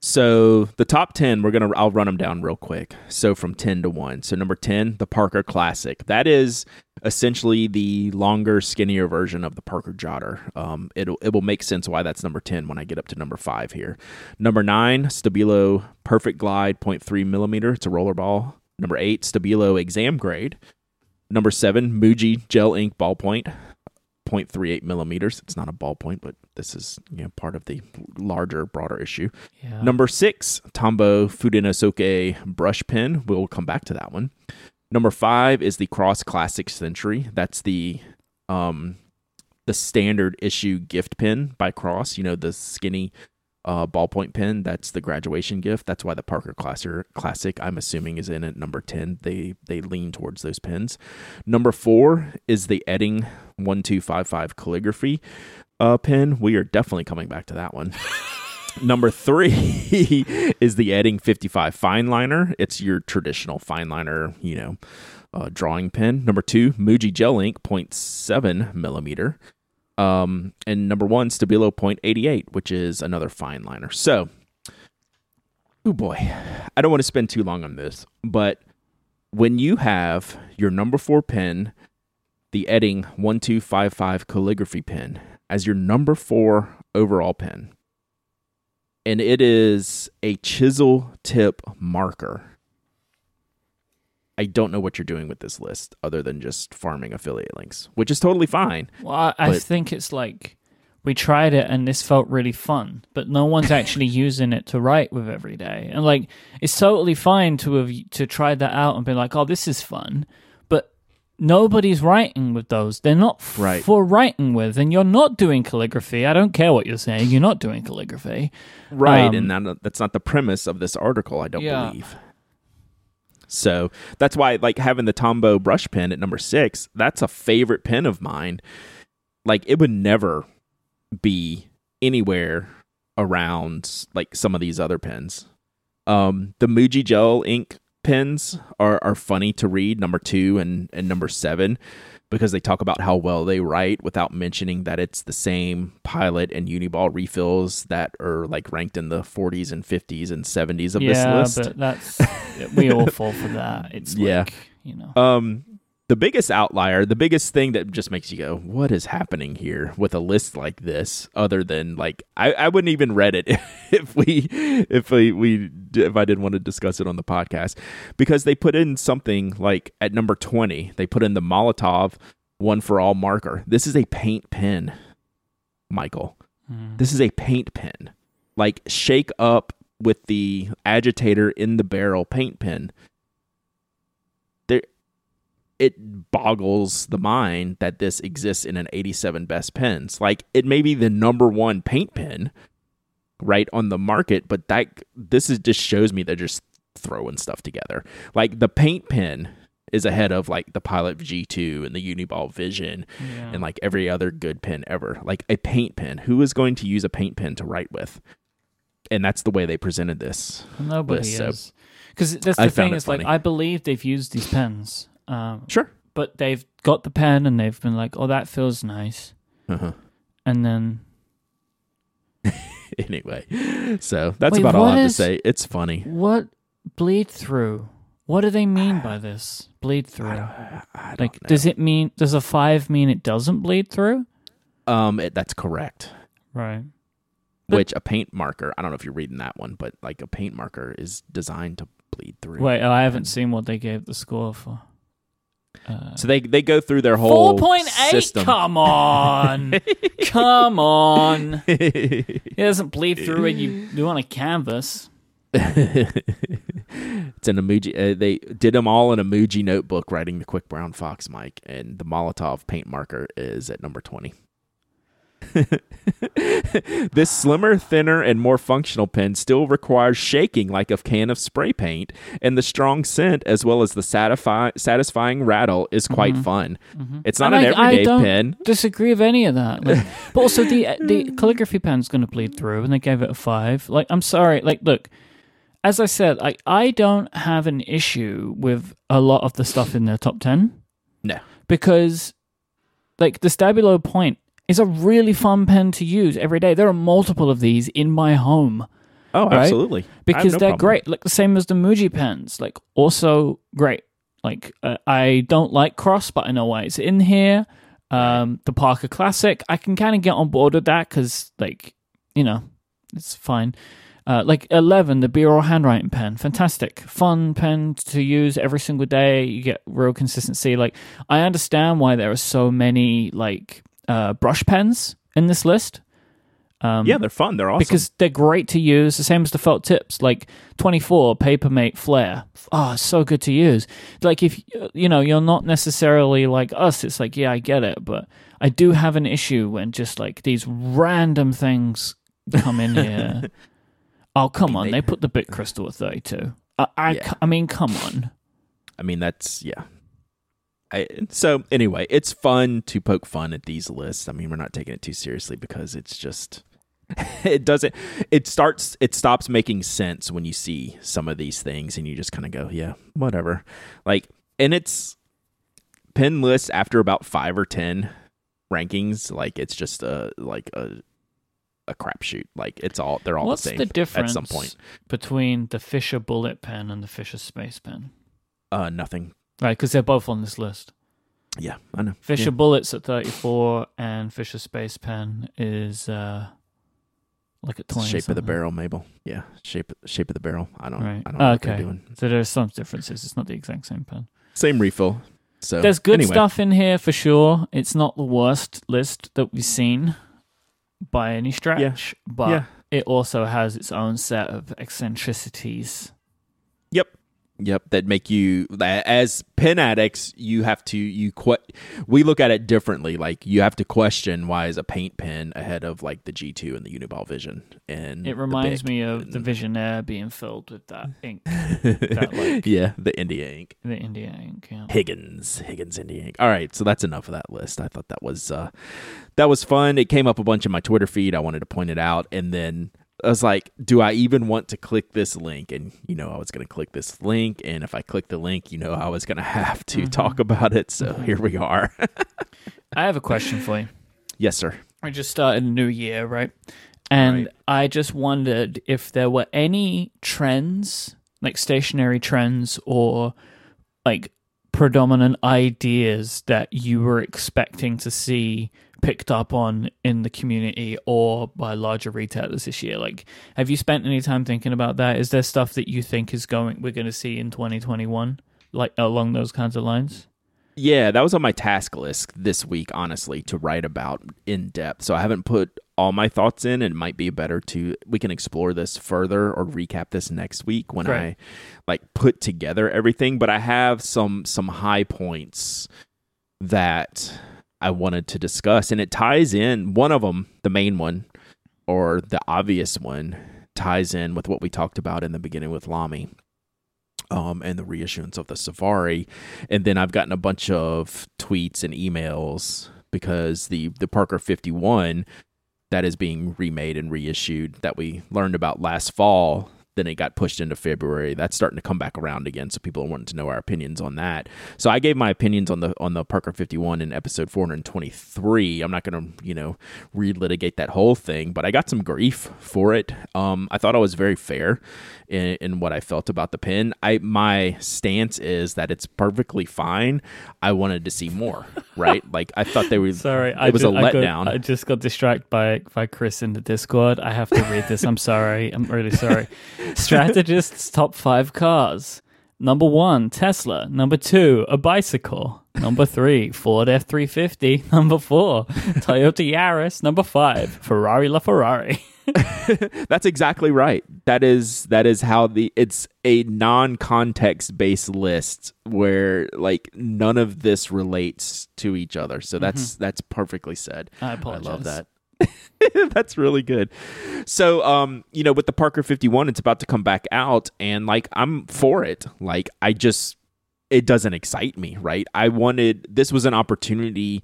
Speaker 2: So the top 10, we're going to, I'll run them down real quick. So from 10 to 1. So number 10, the Parker Classic. That is essentially the longer, skinnier version of the Parker Jotter. Um, it'll, it will make sense why that's number 10 when I get up to number 5 here. Number 9, Stabilo Perfect Glide 0.3 millimeter. It's a roller ball. Number 8, Stabilo Exam Grade. Number 7, Muji Gel Ink Ballpoint. 0.38 millimeters. It's not a ballpoint, but this is you know part of the larger, broader issue.
Speaker 1: Yeah.
Speaker 2: Number six, Tombow Fudenosuke brush pen. We'll come back to that one. Number five is the Cross Classic Century. That's the um the standard issue gift pen by Cross. You know the skinny uh, ballpoint pen. That's the graduation gift. That's why the Parker Classic Classic I'm assuming is in at number ten. They they lean towards those pens. Number four is the Edding one two five five calligraphy uh, pen. We are definitely coming back to that one. Number three is the Edding 55 fine liner. It's your traditional fine liner, you know, uh, drawing pen. Number two, Muji Gel Ink 0.7 millimeter. Um, and number one, Stabilo 0.88, which is another fine liner. So, oh boy, I don't want to spend too long on this, but when you have your number four pen, the Edding 1255 calligraphy pen, as your number four overall pen, and it is a chisel tip marker. I don't know what you're doing with this list other than just farming affiliate links, which is totally fine.
Speaker 1: Well, I, I think it's like we tried it and this felt really fun, but no one's actually using it to write with every day. And like, it's totally fine to have to try that out and be like, "Oh, this is fun," but nobody's writing with those. They're not f-
Speaker 2: Right.
Speaker 1: for writing with, and you're not doing calligraphy. I don't care what you're saying. You're not doing calligraphy.
Speaker 2: Right,
Speaker 1: Um,
Speaker 2: and that, that's not the premise of this article, I don't
Speaker 1: Yeah.
Speaker 2: believe. So that's why, like having the Tombow brush pen at number six, that's a favorite pen of mine. Like it would never be anywhere around like some of these other pens. Um, the Muji Gel ink pens are are funny to read, number two and and number seven, because they talk about how well they write without mentioning that it's the same Pilot and Uniball refills that are like ranked in the 40s and 50s and 70s of
Speaker 1: yeah,
Speaker 2: this list.
Speaker 1: Yeah, but that's we all fall for that. It's
Speaker 2: Yeah.
Speaker 1: like you know.
Speaker 2: Um, the biggest outlier, the biggest thing that just makes you go, "What is happening here?" with a list like this, other than like I, I wouldn't even read it if we if we, we if I didn't want to discuss it on the podcast because they put in something like at number twenty, they put in the Molotow one for all marker. This is a paint pen, Michael.
Speaker 1: Hmm.
Speaker 2: This is a paint pen, like shake up with the agitator in the barrel paint pen it boggles the mind that this exists in an 87 best pens like it may be the number one paint pen right on the market but that this is just shows me they're just throwing stuff together like the paint pen is ahead of like the pilot g2 and the uniball vision
Speaker 1: Yeah.
Speaker 2: and like every other good pen ever like a paint pen who is going to use a paint pen to write with and that's the way they presented this
Speaker 1: Nobody
Speaker 2: list, so-
Speaker 1: is. Because that's the
Speaker 2: found
Speaker 1: thing
Speaker 2: it
Speaker 1: is like. I believe they've used these pens, um,
Speaker 2: sure
Speaker 1: but they've got the pen and they've been like, "Oh, that feels nice,"
Speaker 2: uh-huh.
Speaker 1: and then
Speaker 2: anyway, so that's
Speaker 1: Wait,
Speaker 2: about all I have
Speaker 1: is-
Speaker 2: to say. It's funny.
Speaker 1: what bleed through? What do they mean by this bleed through?
Speaker 2: I don't, I don't
Speaker 1: Like,
Speaker 2: know.
Speaker 1: does it mean does a five mean it doesn't bleed through?
Speaker 2: um, it, that's correct.
Speaker 1: Right. But-
Speaker 2: Which a paint marker, I don't know if you're reading that one, but like a paint marker is designed to bleed through.
Speaker 1: Wait, oh, I haven't seen what they gave the score for. Uh,
Speaker 2: So they they go through their whole
Speaker 1: Four point eight.
Speaker 2: system.
Speaker 1: Come on, come on. It doesn't bleed through when you do on a canvas.
Speaker 2: it's an emoji. Uh, they did them all in a Muji notebook, writing the quick brown fox, Myke, and the Molotow paint marker is at number twenty. this slimmer, thinner, and more functional pen still requires shaking like a can of spray paint, and the strong scent as well as the satisfi- satisfying rattle is quite mm-hmm. fun. Mm-hmm. It's not
Speaker 1: And
Speaker 2: an
Speaker 1: I- I
Speaker 2: everyday
Speaker 1: don't
Speaker 2: pen.
Speaker 1: Disagree with any of that. Like, but also the the calligraphy pen's going to bleed through, and they gave it a five. Like, I'm sorry. Like, look, as I said, I I don't have an issue with a lot of the stuff in their top ten
Speaker 2: No.
Speaker 1: because, like, the Stabilo Point is a really fun pen to use every day. There are multiple of these in my home
Speaker 2: Oh,
Speaker 1: Right?
Speaker 2: absolutely.
Speaker 1: Because
Speaker 2: no
Speaker 1: they're
Speaker 2: problem.
Speaker 1: great. Like the same as the Muji pens, like also great. Like uh, I don't like cross, but I know why it's in here. Um, the Parker Classic, I can kind of get on board with that because, like, you know, it's fine. Uh, like eleven, the Bureau handwriting pen, fantastic, fun pen to use every single day. You get real consistency. Like I understand why there are so many like uh, brush pens in this list. Um,
Speaker 2: Yeah, they're fun. They're awesome.
Speaker 1: because they're great to use. The same as the felt tips, like 24 Papermate Flair. Oh, so good to use. Like if you know you're not necessarily like us, it's like yeah, I get it, but I do have an issue when just like these random things come in here. oh come on,
Speaker 2: they-
Speaker 1: put the Bic Cristal at 32. I, I,
Speaker 2: Yeah.
Speaker 1: I mean, come on.
Speaker 2: I mean, that's yeah. I, so anyway, it's fun to poke fun at these lists. I mean, we're not taking it too seriously because it's just it doesn't. It starts. It stops making sense when you see some of these things, and you just kind of go, yeah, whatever. Like, and it's pin lists after about five or ten rankings. Like, it's just a like a a crapshoot. Like, it's all they're all
Speaker 1: What's
Speaker 2: the same
Speaker 1: the difference
Speaker 2: at some point.
Speaker 1: between the Fisher Bullet Pen and the Fisher Space Pen?
Speaker 2: Uh, nothing.
Speaker 1: Right, because they're both on this list.
Speaker 2: Yeah, I know.
Speaker 1: Fisher
Speaker 2: Yeah.
Speaker 1: Bullets at 34 and Fisher Space Pen is uh like at 20.
Speaker 2: shape of the barrel, Mabel. Yeah, shape shape of the barrel. I don't.
Speaker 1: Right.
Speaker 2: I don't know what they're
Speaker 1: okay.
Speaker 2: doing.
Speaker 1: So there's some differences. It's not the exact same pen.
Speaker 2: Same refill. So
Speaker 1: There's good
Speaker 2: anyway,
Speaker 1: stuff in here for sure. It's not the worst list that we've seen by any stretch, but
Speaker 2: yeah.
Speaker 1: it also has its own set of eccentricities.
Speaker 2: Yep. That make you as pen addicts, you have to you que- we look at it differently. Like you have to question why is a paint pen ahead of like the G two and the Uniball Vision. And
Speaker 1: It reminds me of the
Speaker 2: and-
Speaker 1: Visionaire being filled with that ink, that, like-
Speaker 2: yeah, the India ink.
Speaker 1: the India ink. Yeah.
Speaker 2: Higgins, Higgins India ink. All right, so that's enough of that list. I thought that was uh that was fun. It came up a bunch in my Twitter feed. I wanted to point it out, and then I was like, do I even want to click this link? And you know, I was going to click this link, and if I click the link, you know, I was going to have to
Speaker 1: Mhm.
Speaker 2: talk about it. So
Speaker 1: Mhm.
Speaker 2: here we are.
Speaker 1: I have a question for you.
Speaker 2: yes, sir.
Speaker 1: I just started a new year, right? And
Speaker 2: Right.
Speaker 1: I just wondered if there were any trends, like stationary trends or like predominant ideas that you were expecting to see picked up on in the community or by larger retailers this year. Like have you spent any time thinking about that? Is there stuff that you think is going we're going to see in 2021 like along those kinds of lines?
Speaker 2: Yeah, that was on my task list this week, honestly, to write about in depth. So I haven't put all my thoughts in. It might be better to we can explore this further or recap this next week when
Speaker 1: Right.
Speaker 2: I like put together everything. But I have some some high points that I wanted to discuss, and it ties in. One of them, the main one, or the obvious one, ties in with what we talked about in the beginning with Lamy. Um, and the reissuance of the Safari, and then I've gotten a bunch of tweets and emails because the the Parker 51 that is being remade and reissued that we learned about last fall then it got pushed into February that's starting to come back around again so people are wanting to know our opinions on that so I gave my opinions on the on the Parker 51 in episode 423 I'm not going to you know relitigate that whole thing but I got some grief for it um I thought I was very fair in, in what I felt about the pin. I my stance is that it's perfectly fine. I wanted to see more, right? like I thought they were.
Speaker 1: Sorry,
Speaker 2: it
Speaker 1: I
Speaker 2: was a
Speaker 1: I got-
Speaker 2: letdown.
Speaker 1: I just got distracted by by Chris in the Discord. I have to read this. I'm sorry. I'm really sorry. Strategist's top five cars. Number one, Tesla. Number two, a bicycle. Number three, Ford F three fifty. Number four, Toyota Yaris. Number five, Ferrari LaFerrari.
Speaker 2: That's exactly right. That is that is how the it's a non-context based list where like none of this relates to each other. So that's mm-hmm. that's perfectly said.
Speaker 1: I apologize.
Speaker 2: I love that. That's really good. So, um, you know, with the Parker 51, it's about to come back out, and like, I'm for it. Like, I just, it doesn't excite me, right? I wanted, this was an opportunity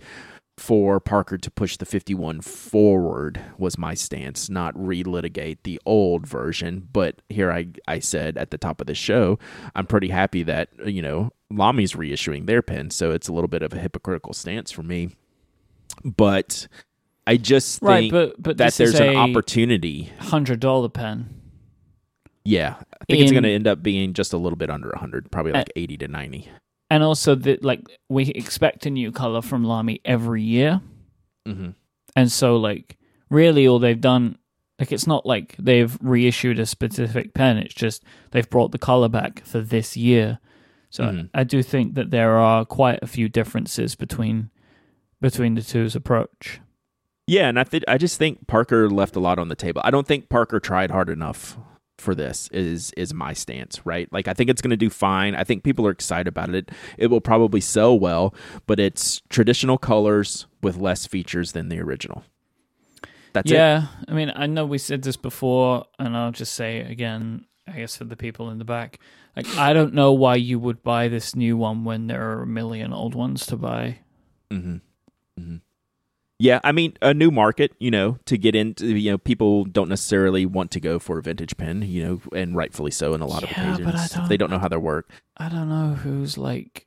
Speaker 2: for Parker to push the 51 forward, was my stance, not relitigate the old version. But here I, I said at the top of the show, I'm pretty happy that, you know, Lamy's reissuing their pen. So it's a little bit of a hypocritical stance for me. But I just
Speaker 1: Right,
Speaker 2: think
Speaker 1: but but
Speaker 2: that there's an opportunity.
Speaker 1: hundred dollar pen.
Speaker 2: Yeah, I think it's going to end up being just a little bit under 100, probably like 80 to 90.
Speaker 1: And also that like we expect a new color from Lamy every year.
Speaker 2: Mm-hmm.
Speaker 1: And so, like, really, all they've done, like, it's not like they've reissued a specific pen. It's just they've brought the color back for this year. So
Speaker 2: Mhm.
Speaker 1: I do think that there are quite a few differences between between the two's approach.
Speaker 2: Yeah, and I th- I just think Parker left a lot on the table. I don't think Parker tried hard enough for this. Is is my stance, right? Like I think it's going to do fine. I think people are excited about it. It will probably sell well, but it's traditional colors with less features than the original. That's it.
Speaker 1: yeah, I mean, I know we said this before, and I'll just say it again. I guess for the people in the back, like, I don't know why you would buy this new one when there are a million old ones to buy.
Speaker 2: Mm-hmm. Mm-hmm. Yeah, I mean, a new market, you know, to get into, you know, people don't necessarily want to go for a vintage pen, you know, and rightfully so in a lot of
Speaker 1: Yeah, but I
Speaker 2: occasions.
Speaker 1: don't-
Speaker 2: They don't know how they work.
Speaker 1: I don't know who's like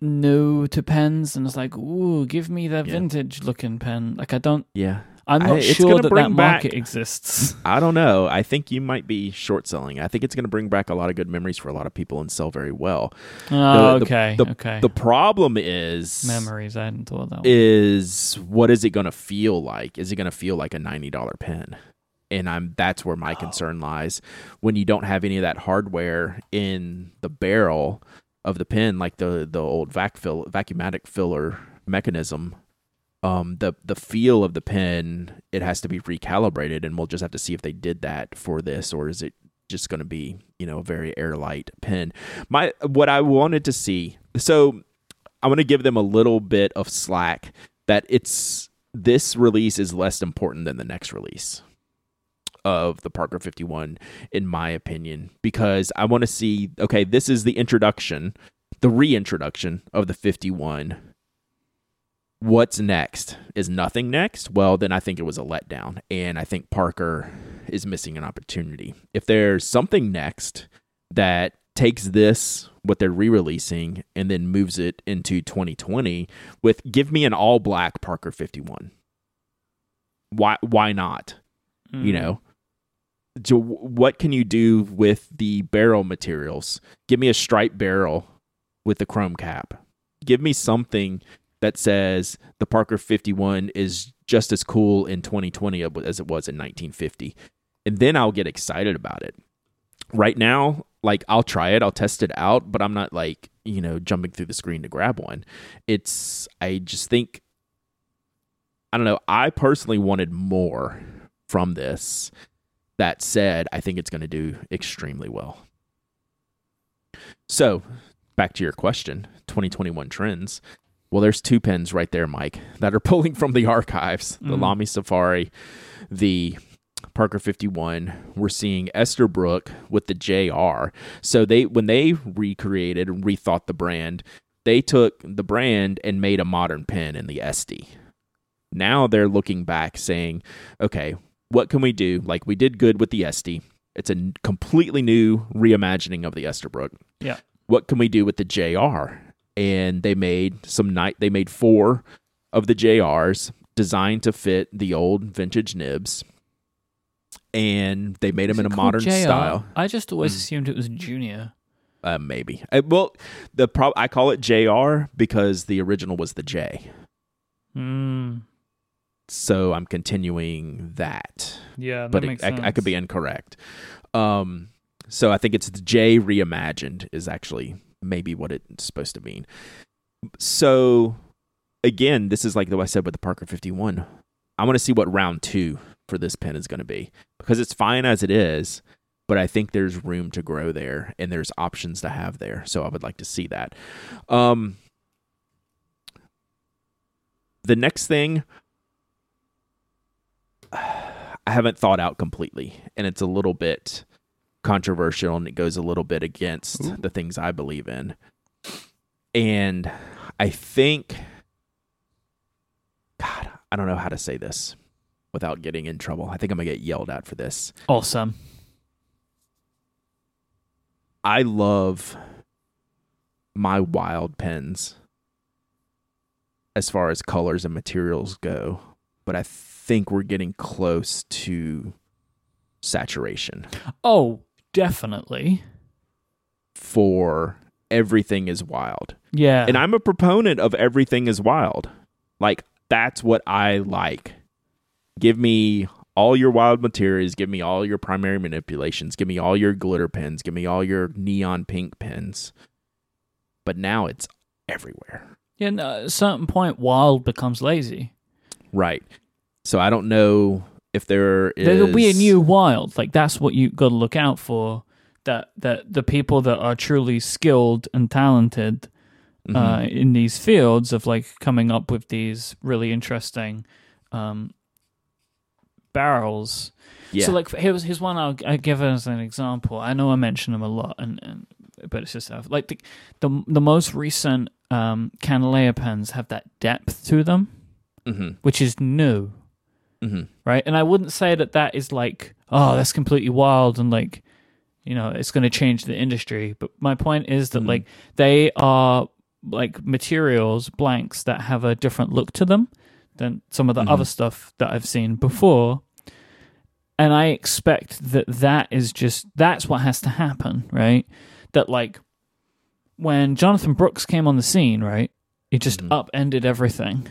Speaker 1: new to pens and it's like, ooh, give me that
Speaker 2: Yeah.
Speaker 1: vintage looking pen. Like I don't
Speaker 2: Yeah.
Speaker 1: I'm
Speaker 2: I-
Speaker 1: not
Speaker 2: it's
Speaker 1: sure that that
Speaker 2: bring back-
Speaker 1: market exists.
Speaker 2: I don't know. I think you might be short selling. I think it's going to bring back a lot of good memories for a lot of people and sell very well.
Speaker 1: Oh,
Speaker 2: the-
Speaker 1: okay.
Speaker 2: the-
Speaker 1: okay.
Speaker 2: The problem is
Speaker 1: Memories, I hadn't thought that one.
Speaker 2: is what is it going to feel like? Is it going to feel like a $90 pen? And I'm that's where my concern lies when you don't have any of that hardware in the barrel of the pen like the the old vac fill, vacuumatic filler mechanism um the the feel of the pen it has to be recalibrated and we'll just have to see if they did that for this or is it just going to be you know a very airlight pen. My what i wanted to see so i'm going to give them a little bit of slack that it's this release is less important than the next release of the Parker 51 in my opinion because I want to see okay this is the introduction the reintroduction of the 51 what's next? Is nothing next? Well, then I think it was a letdown. And I think Parker is missing an opportunity. If there's something next that takes this, what they're re releasing, and then moves it into 2020 with give me an all black Parker 51. Why, why not?
Speaker 1: Mm.
Speaker 2: You know? So what can you do with the barrel materials? Give me a striped barrel with the chrome cap. Give me something that says the Parker 51 is just as cool in 2020 as it was in 1950. And then I'll get excited about it. Right now, like I'll try it, I'll test it out, but I'm not like, you know, jumping through the screen to grab one. It's I just think I don't know, I personally wanted more from this. That said, I think it's going to do extremely well. So, back to your question 2021 trends. Well, there's two pens right there, Myke, that are pulling from the archives the
Speaker 1: Mm.
Speaker 2: Lamy Safari, the Parker 51. We're seeing Esterbrook with the JR. So they when they recreated and rethought the brand, they took the brand and made a modern pen in the SD. Now they're looking back saying, okay, what can we do? Like we did good with the SD. It's a completely new reimagining of the Esterbrook.
Speaker 1: Yeah.
Speaker 2: What can we do with the JR? And they made some night they made four of the JRs designed to fit the old vintage nibs. And they made them
Speaker 1: Is
Speaker 2: in a modern
Speaker 1: JR?
Speaker 2: style.
Speaker 1: I just always
Speaker 2: Mm.
Speaker 1: assumed it was Junior.
Speaker 2: Uh, maybe. Uh, well, the prob I call it JR because the original was the J.
Speaker 1: Mm.
Speaker 2: So I'm continuing that.
Speaker 1: Yeah, that
Speaker 2: but it, I, I could be incorrect. Um, so I think it's the J reimagined is actually maybe what it's supposed to mean. So again, this is like the I said with the Parker 51. I want to see what round two for this pen is going to be because it's fine as it is, but I think there's room to grow there and there's options to have there. So I would like to see that. Um, the next thing I haven't thought out completely, and it's a little bit controversial, and it goes a little bit against
Speaker 1: Ooh.
Speaker 2: the things I believe in. And I think, God, I don't know how to say this without getting in trouble. I think I'm gonna get yelled at for this.
Speaker 1: awesome.
Speaker 2: I love my wild pens as far as colors and materials go, but I think we're getting close to saturation
Speaker 1: Oh, definitely.
Speaker 2: for everything is wild.
Speaker 1: Yeah.
Speaker 2: And I'm a proponent of everything is wild. Like that's what I like. Give me all your wild materials, give me all your primary manipulations, give me all your glitter pens, give me all your neon pink pens. But now it's everywhere.
Speaker 1: yeah, uh, no, at a certain point, wild becomes lazy.
Speaker 2: Right. So I don't know if there is
Speaker 1: There'll be a new wild. Like that's what you got to look out for. That that the people that are truly skilled and talented
Speaker 2: Mhm.
Speaker 1: uh, in these fields of like coming up with these really interesting um, barrels.
Speaker 2: yeah.
Speaker 1: So like here's here's one I'll, I'll give as an example. I know I mention them a lot, and, and but it's just uh, like the the, the most recent um, Kanilea pens have that depth to them,
Speaker 2: hmm
Speaker 1: which is new,
Speaker 2: hmm
Speaker 1: right? And I wouldn't say that that is like oh that's completely wild and like you know it's going to change the industry. But my point is that
Speaker 2: Mhm.
Speaker 1: like they are like materials blanks that have a different look to them than some of the
Speaker 2: Mhm.
Speaker 1: other stuff that I've seen before. And I expect that that is just that's what has to happen, right? That like when Jonathan Brooks came on the scene, right? It just
Speaker 2: Mhm.
Speaker 1: upended everything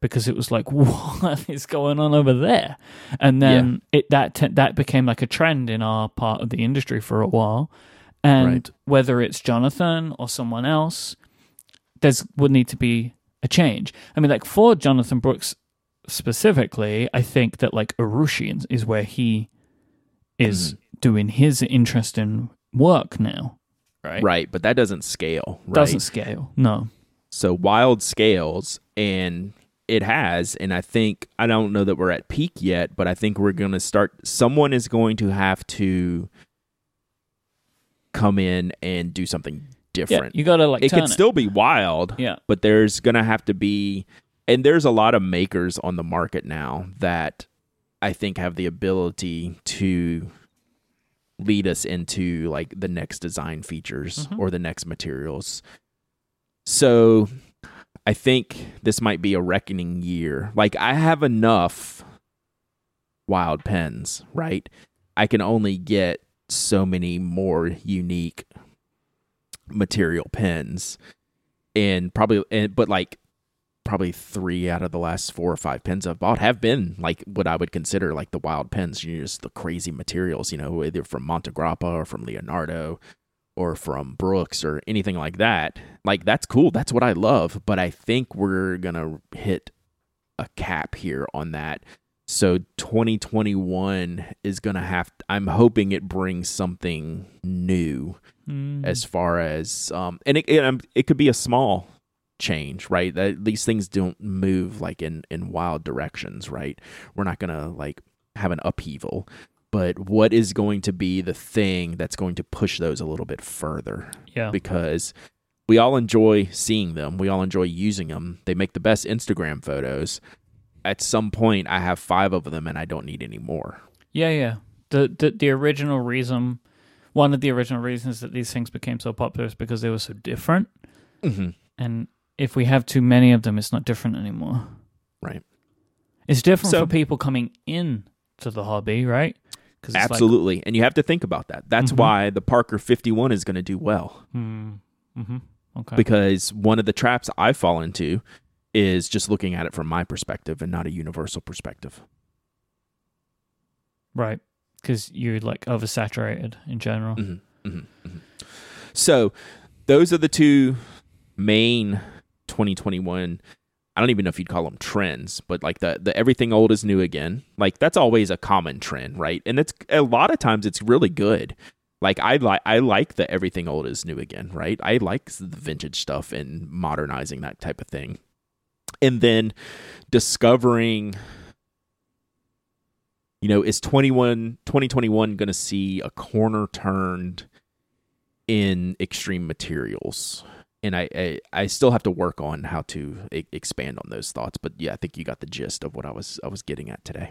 Speaker 1: because it was like, what is going on over there? And then it that te- that became like a trend in our part of the industry for a while. And
Speaker 2: Right.
Speaker 1: whether it's Jonathan or someone else, there's would need to be a change. I mean, like for Jonathan Brooks specifically, I think that like Urushi is- is where he is
Speaker 2: Mm-hmm.
Speaker 1: doing his interesting work now, right?
Speaker 2: Right, but that doesn't scale. Right?
Speaker 1: Doesn't scale. No.
Speaker 2: So wild scales and it has and I think I don't know that we're at peak yet, but I think we're going to start someone is going to have to come in and do something different.
Speaker 1: you gotta like
Speaker 2: it could still be wild,
Speaker 1: Yeah.
Speaker 2: but there's gonna have to be, and there's a lot of makers on the market now that I think have the ability to lead us into like the next design features
Speaker 1: Mhm.
Speaker 2: or the next materials. So I think this might be a reckoning year. Like I have enough wild pens, right? I can only get so many more unique material pens and probably and, but like probably three out of the last four or five pens I've bought have been like what I would consider like the wild pens, you know, just the crazy materials, you know, either from Montegrappa or from Leonardo or from Brooks or anything like that. Like that's cool. That's what I love. But I think we're gonna hit a cap here on that. So 2021 is gonna have. I'm hoping it brings something new
Speaker 1: Mm.
Speaker 2: as far as um, and it it, um, it could be a small change, right? That these things don't move like in in wild directions, right? We're not gonna like have an upheaval. But what is going to be the thing that's going to push those a little bit further?
Speaker 1: yeah.
Speaker 2: because we all enjoy seeing them. We all enjoy using them. They make the best Instagram photos. At some point, I have five of them and I don't need any more.
Speaker 1: Yeah, yeah. The, the the original reason, one of the original reasons that these things became so popular is because they were so different.
Speaker 2: Mm-hmm.
Speaker 1: And if we have too many of them, it's not different anymore.
Speaker 2: Right.
Speaker 1: It's different
Speaker 2: So-
Speaker 1: for people coming in to the hobby, right? It's like,
Speaker 2: Absolutely. and you have to think about that. That's
Speaker 1: Mhm.
Speaker 2: why the Parker 51 is going to do well
Speaker 1: hmm, hmm Okay.
Speaker 2: because one of the traps I fall into is just looking at it from my perspective and not a universal perspective.
Speaker 1: right. Because you're like oversaturated in general.
Speaker 2: Mhm, mhm, mhm. So, those are the two main 2021. I don't even know if you'd call them trends, but like the the everything old is new again. Like that's always a common trend, right? And it's a lot of times it's really good. Like I like I like the everything old is new again, right? I like the vintage stuff and modernizing that type of thing. And then discovering you know, is 21 2021 going to see a corner turned in extreme materials? And I, I I still have to work on how to e- expand on those thoughts, but yeah, I think you got the gist of what I was I was getting at today.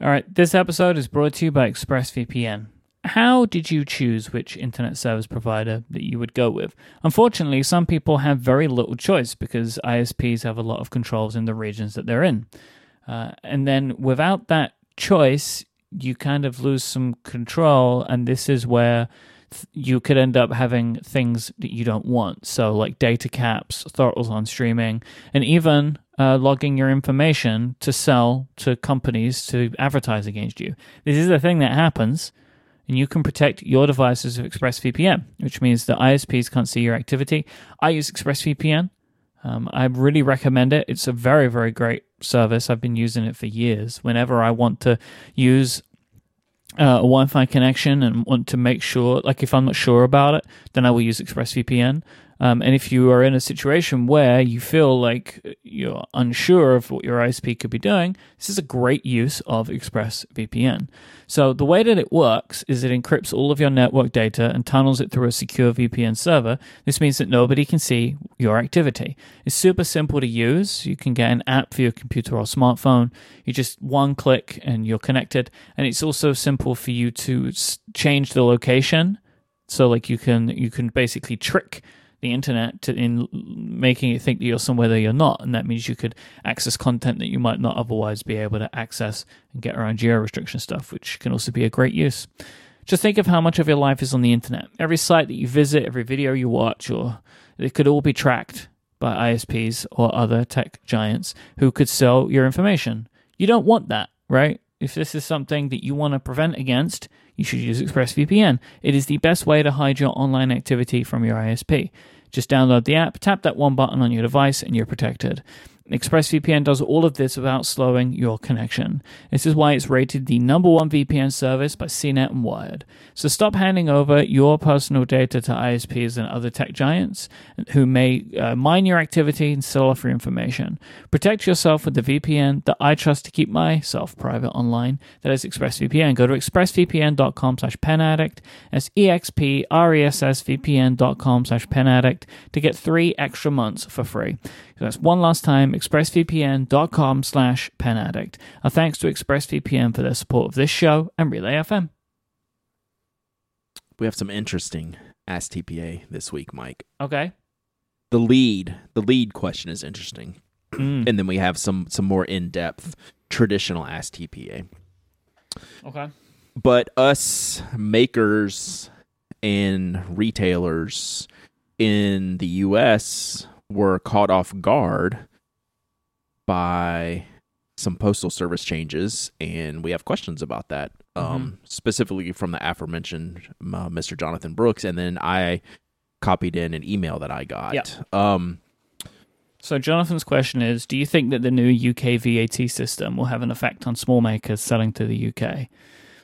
Speaker 1: All right. This episode is brought to you by ExpressVPN. How did you choose which internet service provider that you would go with? Unfortunately, some people have very little choice because ISPs have a lot of controls in the regions that they're in. Uh, and then without that choice, you kind of lose some control, and this is where you could end up having things that you don't want. So, like data caps, throttles on streaming, and even uh, logging your information to sell to companies to advertise against you. This is a thing that happens, and you can protect your devices with ExpressVPN, which means that ISPs can't see your activity. I use ExpressVPN. Um, I really recommend it. It's a very, very great service. I've been using it for years. Whenever I want to use uh, a Wi-Fi connection and want to make sure, like if I'm not sure about it, then I will use ExpressVPN. Um, and if you are in a situation where you feel like you're unsure of what your ISP could be doing, this is a great use of ExpressVPN. So the way that it works is it encrypts all of your network data and tunnels it through a secure VPN server. This means that nobody can see your activity. It's super simple to use. You can get an app for your computer or smartphone. You just one click and you're connected. And it's also simple for you to change the location. So like you can you can basically trick the internet to in making it think that you're somewhere that you're not, and that means you could access content that you might not otherwise be able to access and get around geo restriction stuff, which can also be a great use. Just think of how much of your life is on the internet. Every site that you visit, every video you watch, or it could all be tracked by ISPs or other tech giants who could sell your information. You don't want that, right? If this is something that you want to prevent against, you should use ExpressVPN. It is the best way to hide your online activity from your ISP. Just download the app, tap that one button on your device, and you're protected. ExpressVPN does all of this without slowing your connection. This is why it's rated the number one VPN service by CNET and Wired. So stop handing over your personal data to ISPs and other tech giants who may uh, mine your activity and sell off your information. Protect yourself with the VPN that I trust to keep myself private online. That is ExpressVPN. Go to expressvpn.com slash penaddict. That's E-X-P-R-E-S-S-V-P-N.com slash penaddict to get three extra months for free. So that's one last time, expressvpn.com slash penaddict. Our thanks to ExpressVPN for their support of this show and Relay FM.
Speaker 2: We have some interesting Ask TPA this week, Myke.
Speaker 1: Okay.
Speaker 2: The lead, the lead question is interesting,
Speaker 1: Mm.
Speaker 2: and then we have some some more in depth traditional Ask TPA.
Speaker 1: Okay.
Speaker 2: But us makers and retailers in the U.S. were caught off guard by some postal service changes, and we have questions about that, um, specifically from the aforementioned uh, Mr. Jonathan Brooks, and then I copied in an email that I got.
Speaker 1: Yeah.
Speaker 2: Um,
Speaker 1: So Jonathan's question is, do you think that the new UK VAT system will have an effect on small makers selling to the UK?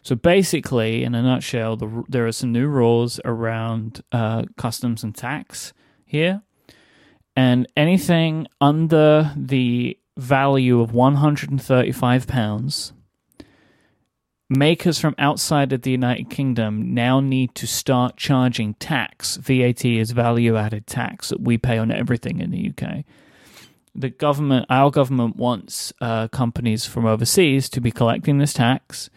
Speaker 1: So basically, in a nutshell, the, there are some new rules around uh, customs and tax here, and anything under the value of 135 pounds, makers from outside of the United Kingdom now need to start charging tax. VAT is value added tax that we pay on everything in the UK. The government, our government, wants uh, companies from overseas to be collecting this tax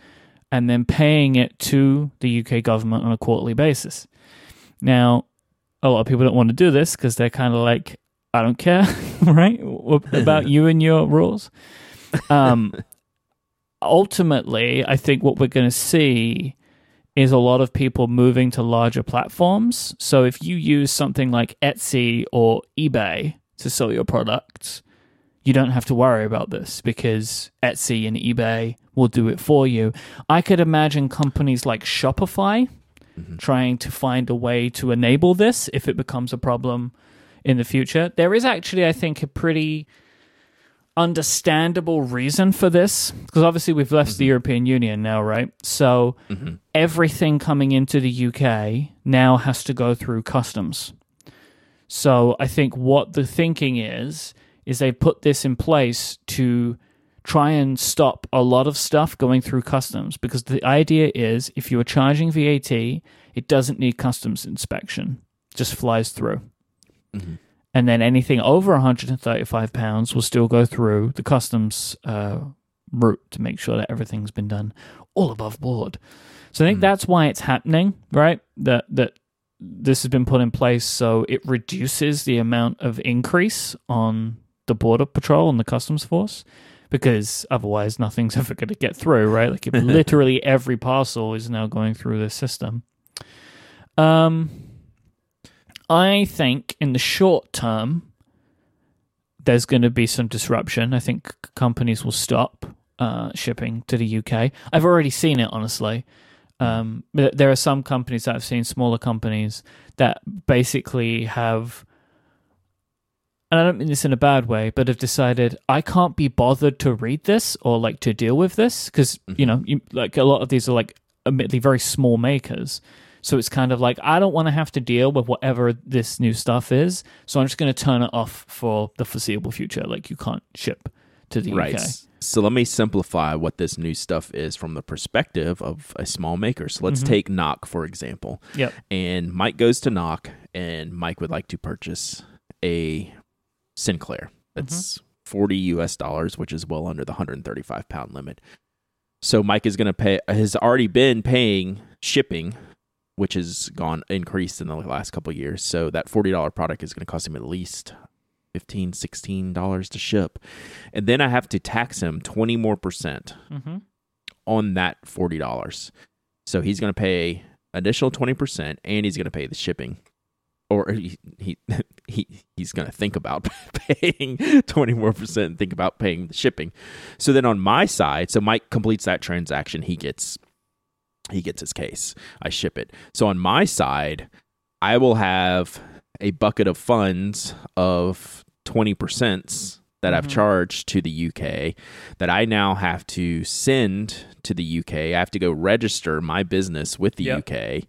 Speaker 1: and then paying it to the UK government on a quarterly basis. Now, a lot of people don't want to do this because they're kind of like, I don't care, right? About you and your rules. Um, ultimately, I think what we're going to see is a lot of people moving to larger platforms. So if you use something like Etsy or eBay to sell your products, you don't have to worry about this because Etsy and eBay will do it for you. I could imagine companies like Shopify trying to find a way to enable this if it becomes a problem in the future. There is actually, I think, a pretty understandable reason for this because obviously we've left the mm-hmm. European Union now, right? So mm-hmm. everything coming into the UK now has to go through customs. So I think what the thinking is is they put this in place to try and stop a lot of stuff going through customs because the idea is if you're charging VAT, it doesn't need customs inspection. Just flies through. And then anything over 135 pounds will still go through the customs uh, route to make sure that everything's been done all above board. So I think that's why it's happening, right? That that this has been put in place so it reduces the amount of increase on the border patrol and the customs force because otherwise nothing's ever going to get through, right? Like if literally every parcel is now going through this system. Um, I think in the short term, there's going to be some disruption. I think companies will stop uh, shipping to the UK. I've already seen it, honestly. Um, there are some companies that I've seen, smaller companies, that basically have, and I don't mean this in a bad way, but have decided I can't be bothered to read this or like to deal with this because you know, you, like a lot of these are like admittedly very small makers. So it's kind of like I don't want to have to deal with whatever this new stuff is. So I'm just going to turn it off for the foreseeable future. Like you can't ship to the
Speaker 2: Right.
Speaker 1: UK.
Speaker 2: So let me simplify what this new stuff is from the perspective of a small maker. So let's mm-hmm. take Nock for example.
Speaker 1: Yep.
Speaker 2: And Myke goes to Nock, and Myke would like to purchase a Sinclair. Mm-hmm. That's forty U.S. dollars, which is well under the hundred and thirty-five pound limit. So Myke is going to pay. Has already been paying shipping, which has gone increased in the last couple of years. So that forty dollar product is going to cost him at least 15 16 dollars to ship and then i have to tax him 20 more percent
Speaker 1: Mm-hmm.
Speaker 2: on that forty dollars. So he's going to pay additional twenty percent, and he's going to pay the shipping, or he he, he he's going to think about paying twenty more percent and think about paying the shipping. So then on my side, so Myke completes that transaction, he gets he gets his case. I ship it. So on my side, I will have a bucket of funds of twenty percent that I've
Speaker 1: Mhm.
Speaker 2: charged to the UK that I now have to send to the UK. I have to go register my business with the
Speaker 1: Yep.
Speaker 2: UK,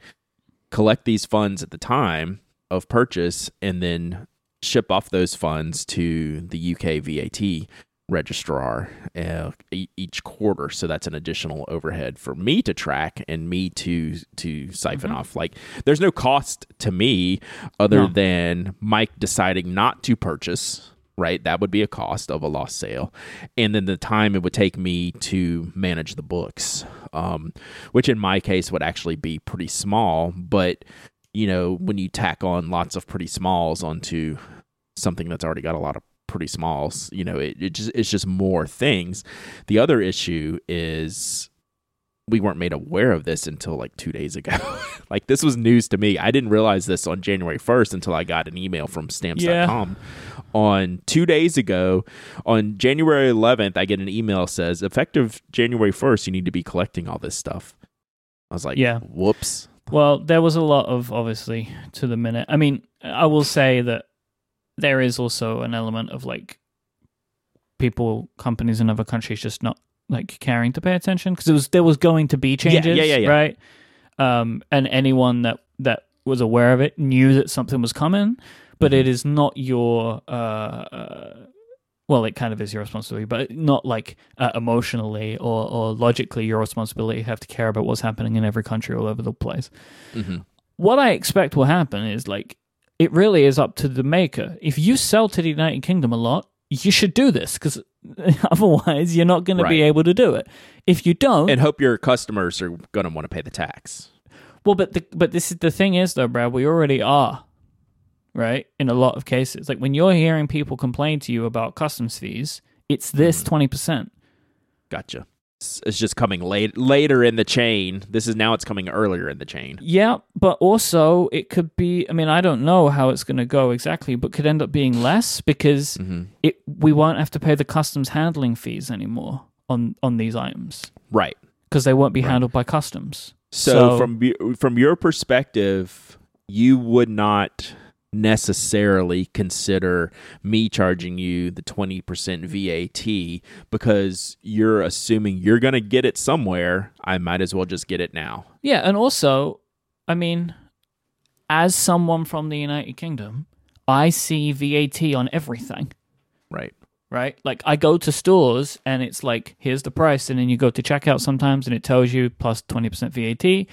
Speaker 2: collect these funds at the time of purchase, and then ship off those funds to the UK VAT registrar uh, each quarter. So that's an additional overhead for me to track and me to to siphon
Speaker 1: Mhm.
Speaker 2: off. Like there's no cost to me other
Speaker 1: No.
Speaker 2: than Myke deciding not to purchase. Right, that would be a cost of a lost sale, and then the time it would take me to manage the books, um, which in my case would actually be pretty small. But you know, when you tack on lots of pretty smalls onto something that's already got a lot of pretty small. you know, it, it just it's just more things. The other issue is we weren't made aware of this until like two days ago. like this was news to me. I didn't realize this on January 1st until I got an email from stamps.com. On two days ago, on January 11th, I get an email says effective January 1st, you need to be collecting all this stuff. I was like,
Speaker 1: Yeah.
Speaker 2: whoops.
Speaker 1: Well, there was a lot of obviously to the minute. I mean, I will say that there is also an element of like people, companies in other countries just not like caring to pay attention because it was there was going to be changes,
Speaker 2: yeah, yeah, yeah.
Speaker 1: right? Um, and anyone that that was aware of it knew that something was coming, but
Speaker 2: Mhm.
Speaker 1: it is not your. Uh, uh, well, it kind of is your responsibility, but not like uh, emotionally or, or logically your responsibility. You have to care about what's happening in every country all over the place
Speaker 2: hmm
Speaker 1: what I expect will happen is like it really is up to the maker. If you sell to the United Kingdom a lot, you should do this because otherwise you're not going to be able to do it. If you don't,
Speaker 2: And hope your customers are going to want to pay the tax.
Speaker 1: well, but the, but this is the thing is though, Brad, we already are, right? In a lot of cases, like when you're hearing people complain to you about customs fees, it's this
Speaker 2: Mhm.
Speaker 1: twenty percent.
Speaker 2: Gotcha. It's just coming late later in the chain. This is now it's coming earlier in the chain.
Speaker 1: Yeah, but also it could be. I mean, I don't know how it's going to go exactly, but could end up being less because
Speaker 2: hmm
Speaker 1: it we won't have to pay the customs handling fees anymore on on these items
Speaker 2: Right.
Speaker 1: because they won't be
Speaker 2: Right.
Speaker 1: handled by customs.
Speaker 2: So,
Speaker 1: So-
Speaker 2: from from your perspective, you would not necessarily consider me charging you the 20% VAT because you're assuming you're going to get it somewhere. I might as well just get it now.
Speaker 1: Yeah, and also, I mean, as someone from the United Kingdom, I see VAT on everything.
Speaker 2: Right.
Speaker 1: Right? Like I go to stores and it's like, here's the price, and then you go to checkout sometimes and it tells you plus plus twenty percent VAT,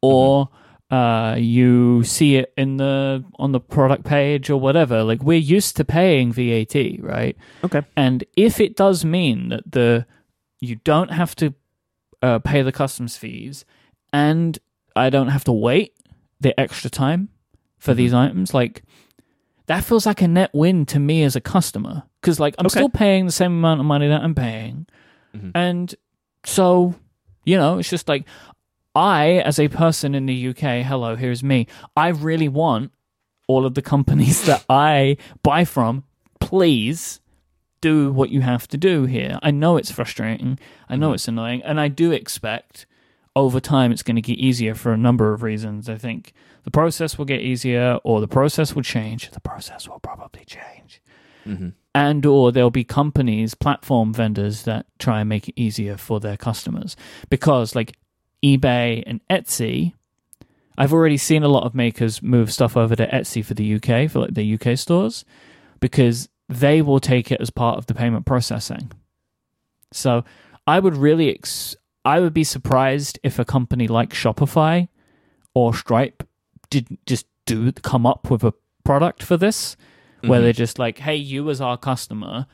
Speaker 1: or mm-hmm. Uh, you see it in the on the product page or whatever. Like we're used to paying VAT, right?
Speaker 2: Okay.
Speaker 1: And if it does mean that the you don't have to uh, pay the customs fees, and I don't have to wait the extra time for
Speaker 2: Mhm.
Speaker 1: these items, like that feels like a net win to me as a customer because like I'm
Speaker 2: Okay.
Speaker 1: still paying the same amount of money that I'm paying,
Speaker 2: Mhm.
Speaker 1: and so you know it's just like I, as a person in the UK, hello, here's me. I really want all of the companies that I buy from, please do what you have to do here. I know it's frustrating. I know
Speaker 2: Mhm.
Speaker 1: it's annoying. And I do expect over time it's going to get easier for a number of reasons. I think the process will get easier or the process will change. The process will probably change.
Speaker 2: hmm
Speaker 1: And or there'll be companies, platform vendors that try and make it easier for their customers. Because like eBay and Etsy, I've already seen a lot of makers move stuff over to Etsy for the UK, for like the UK stores, because they will take it as part of the payment processing. So I would really, ex- I would be surprised if a company like Shopify or Stripe didn't just do come up with a product for this, where
Speaker 2: Mhm.
Speaker 1: they're just like, "Hey, you as our customer,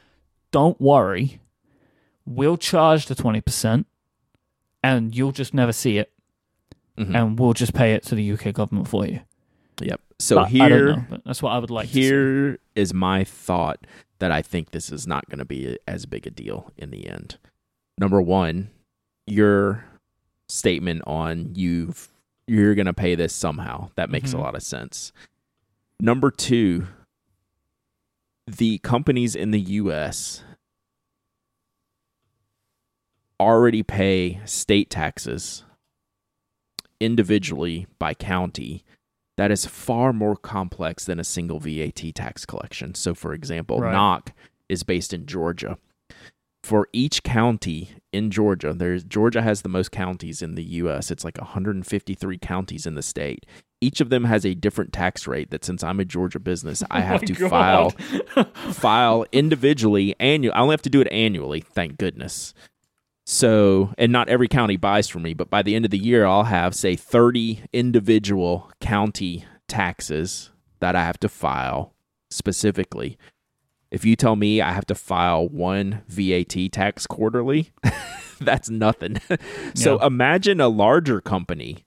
Speaker 1: don't worry, we'll charge the twenty percent, and you'll just never see it,
Speaker 2: Mhm.
Speaker 1: and we'll just pay it to the UK government for you."
Speaker 2: Yep. So
Speaker 1: But
Speaker 2: here
Speaker 1: I don't know, that's what I would like.
Speaker 2: Here is my thought that I think this is not going to be as big a deal in the end. Number one, your statement on you you're going to pay this somehow that makes
Speaker 1: Mhm.
Speaker 2: a lot of sense. Number two, the companies in the U.S. already pay state taxes individually by county that is far more complex than a single VAT tax collection. So, for example,
Speaker 1: Right.
Speaker 2: Nock is based in Georgia. For each county in Georgia, there's Georgia has the most counties in the US. It's like 153 counties in the state. Each of them has a different tax rate that since I'm a Georgia business, I
Speaker 1: Oh
Speaker 2: have
Speaker 1: my
Speaker 2: to
Speaker 1: God.
Speaker 2: file file individually annual I only have to do it annually, thank goodness. So, and not every county buys from me, but by the end of the year I'll have say 30 individual county taxes that I have to file specifically. If you tell me I have to file one VAT tax quarterly, that's nothing. so
Speaker 1: Yeah.
Speaker 2: imagine a larger company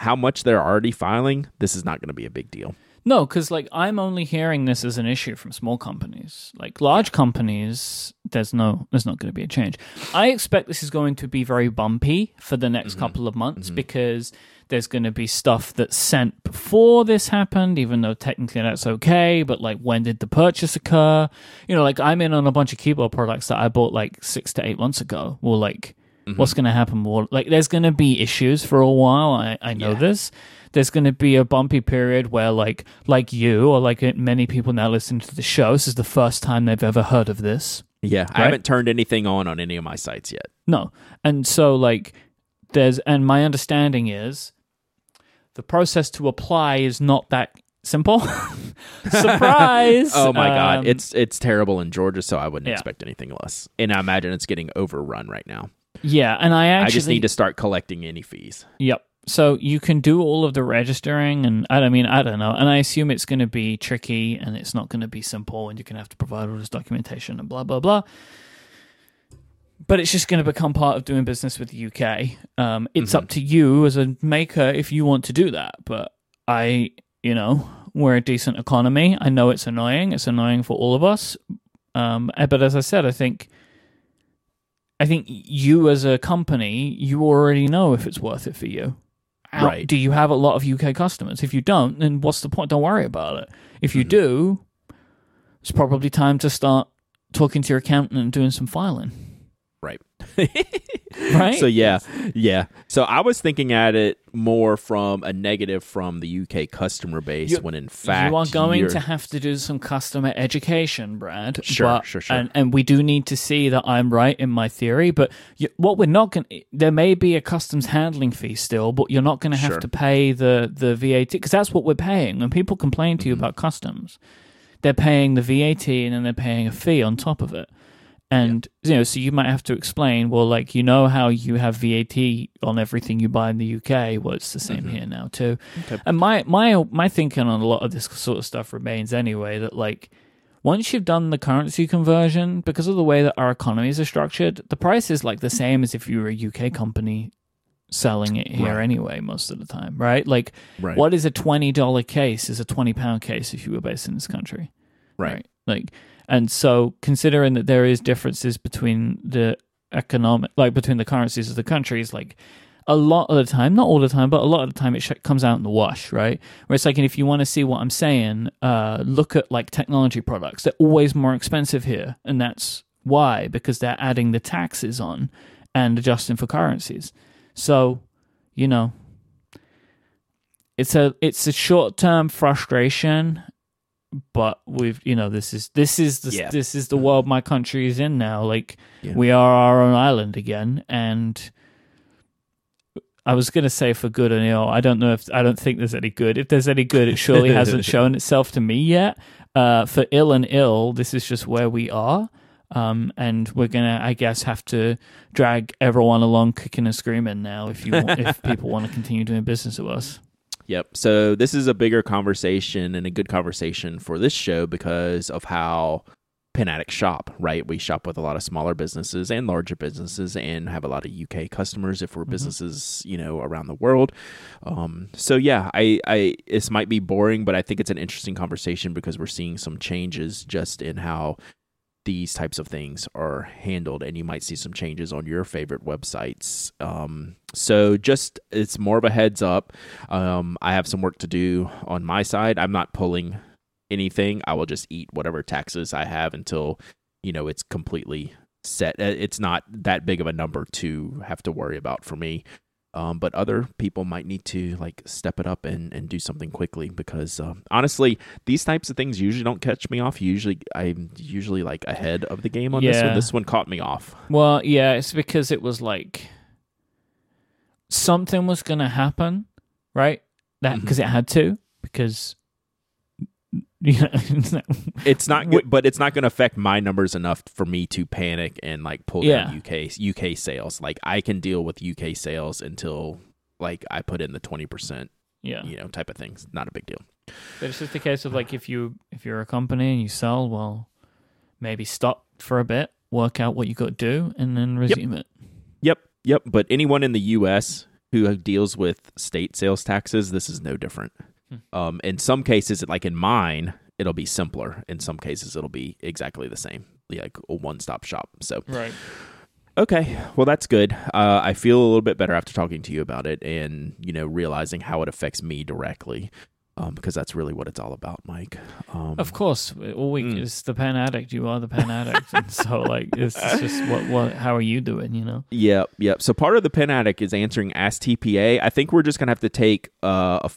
Speaker 2: how much they're already filing, this is not going to be a big deal.
Speaker 1: No, because like I'm only hearing this as an issue from small companies. Like large companies, there's no, there's not going to be a change. I expect this is going to be very bumpy for the next mm-hmm. couple of months mm-hmm. because there's going to be stuff that's sent before this happened, even though technically that's okay. But like, when did the purchase occur? You know, like I'm in on a bunch of keyboard products that I bought like six to eight months ago. Well, like. What's going to happen more? Like, there's going to be issues for a while. I, I know
Speaker 2: Yeah.
Speaker 1: this there's going to be a bumpy period where like like you or like many people now listening to the show this is the first time they've ever heard of this
Speaker 2: Yeah, I haven't turned anything on on any of my sites yet.
Speaker 1: no and so like there's and my understanding is the process to apply is not that simple surprise
Speaker 2: Oh my god,
Speaker 1: Um,
Speaker 2: it's it's terrible in Georgia, so I wouldn't
Speaker 1: Yeah.
Speaker 2: expect anything less. And I imagine it's getting overrun right now.
Speaker 1: Yeah and i actually
Speaker 2: I just need to start collecting any fees.
Speaker 1: Yep. So you can do all of the registering, and I don't mean I don't know, and I assume it's going to be tricky and it's not going to be simple, and you're going to have to provide all this documentation and blah blah blah. But it's just going to become part of doing business with the UK. Um, it's up to you as a maker if you want to do that. But I, you know, we're a decent economy. I know it's annoying. It's annoying for all of us. Um, eh, but as I said, I think I think you as a company, you already know if it's worth it for you. How-
Speaker 2: Right.
Speaker 1: Do you have a lot of UK customers? If you don't, then what's the point? Don't worry about it. If you hmm. do, it's probably time to start talking to your accountant and doing some filing.
Speaker 2: Right.
Speaker 1: Right?
Speaker 2: So yeah, yeah. So I was thinking at it more from a negative from the UK customer base
Speaker 1: You-
Speaker 2: when in fact
Speaker 1: you are going to have to do some customer education, Brad.
Speaker 2: Sure,
Speaker 1: but-
Speaker 2: sure, sure.
Speaker 1: And, and we do need to see that I'm right in my theory. But you, what we're not going, there may be a customs handling fee still, but you're not going to have
Speaker 2: Sure.
Speaker 1: to pay the the VAT because that's what we're paying. When people complain to you
Speaker 2: Mm-hmm.
Speaker 1: about customs, they're paying the VAT and then they're paying a fee on top of it. And you know, so you might have to explain. Well, like you know how you have VAT on everything you buy in the UK. Well, it's the same mm-hmm. here now too.
Speaker 2: Okay.
Speaker 1: And my my my thinking on a lot of this sort of stuff remains anyway that like once you've done the currency conversion, because of the way that our economies are structured, the price is like the mm. same as if you were a UK company selling it here
Speaker 2: Right.
Speaker 1: anyway most of the time, right? Like
Speaker 2: Right.
Speaker 1: what is a twenty dollar case is a twenty pound case if you were based in this country
Speaker 2: Right.
Speaker 1: like and so considering that there is differences between the economic like between the currencies of the countries like a lot of the time not all the time but a lot of the time it sh- comes out in the wash right? Where it's like and if you want to see what i'm saying uh look at like technology products. They're always more expensive here and that's why because they're adding the taxes on and adjusting for currencies. So you know it's a it's a short term frustration but we've you know this is this is the
Speaker 2: Yeah.
Speaker 1: this is the world my country is in now like
Speaker 2: Yeah.
Speaker 1: we are our own island again and I was going to say for good and ill. I don't know if I don't think there's any good. If there's any good, it surely hasn't shown itself to me yet. Uh, for ill and ill, this is just where we are, um, and we're gonna, I guess, have to drag everyone along, kicking and screaming now. If you, want, if people want to continue doing business with us,
Speaker 2: Yep. So this is a bigger conversation and a good conversation for this show because of how Pen Addict shop, right? We shop with a lot of smaller businesses and larger businesses and have a lot of UK customers if we're businesses, you know, around the world. Um, so yeah, I, I this might be boring, but I think it's an interesting conversation because we're seeing some changes just in how these types of things are handled and you might see some changes on your favorite websites. Um, so just it's more of a heads up. Um, i have some work to do on my side. I'm not pulling anything. I will just eat whatever taxes i have until you know it's completely set. Uh, it's not that big of a number to have to worry about for me Um, but other people might need to like step it up and, and do something quickly because um, honestly, these types of things usually don't catch me off. Usually, I'm usually like ahead of the game on this
Speaker 1: Yeah.
Speaker 2: one. This one caught me off.
Speaker 1: Well, yeah, it's because it was like something was going to happen, right? That because it had to because
Speaker 2: It's not good, but it's not going to affect my numbers enough for me to panic and like pull
Speaker 1: Yeah.
Speaker 2: down UK UK sales. Like I can deal with UK sales until like I put in the twenty percent,
Speaker 1: yeah.
Speaker 2: you know, type of things. Not a big deal.
Speaker 1: But it's just a case of like if you if you're a company and you sell, well, maybe stop for a bit, work out what you got to do, and then resume it.
Speaker 2: Yep, yep. But anyone in the U.S. who uh, deals with state sales taxes, this is no different. Um, in some cases, like in mine, it'll be simpler. In some cases, it'll be exactly the same, like a one-stop shop. So,
Speaker 1: Right.
Speaker 2: okay, well, that's good. Uh, I feel a little bit better after talking to you about it, and you know, realizing how it affects me directly, um, because that's really what it's all about, Myke. Um,
Speaker 1: Of course, all we
Speaker 2: Mm.
Speaker 1: it's the pen addict. You are the pen addict, and so like it's just what what how are you doing? You know.
Speaker 2: Yep, yep. So part of the pen addict is answering Ask TPA. I think we're just gonna have to take uh, a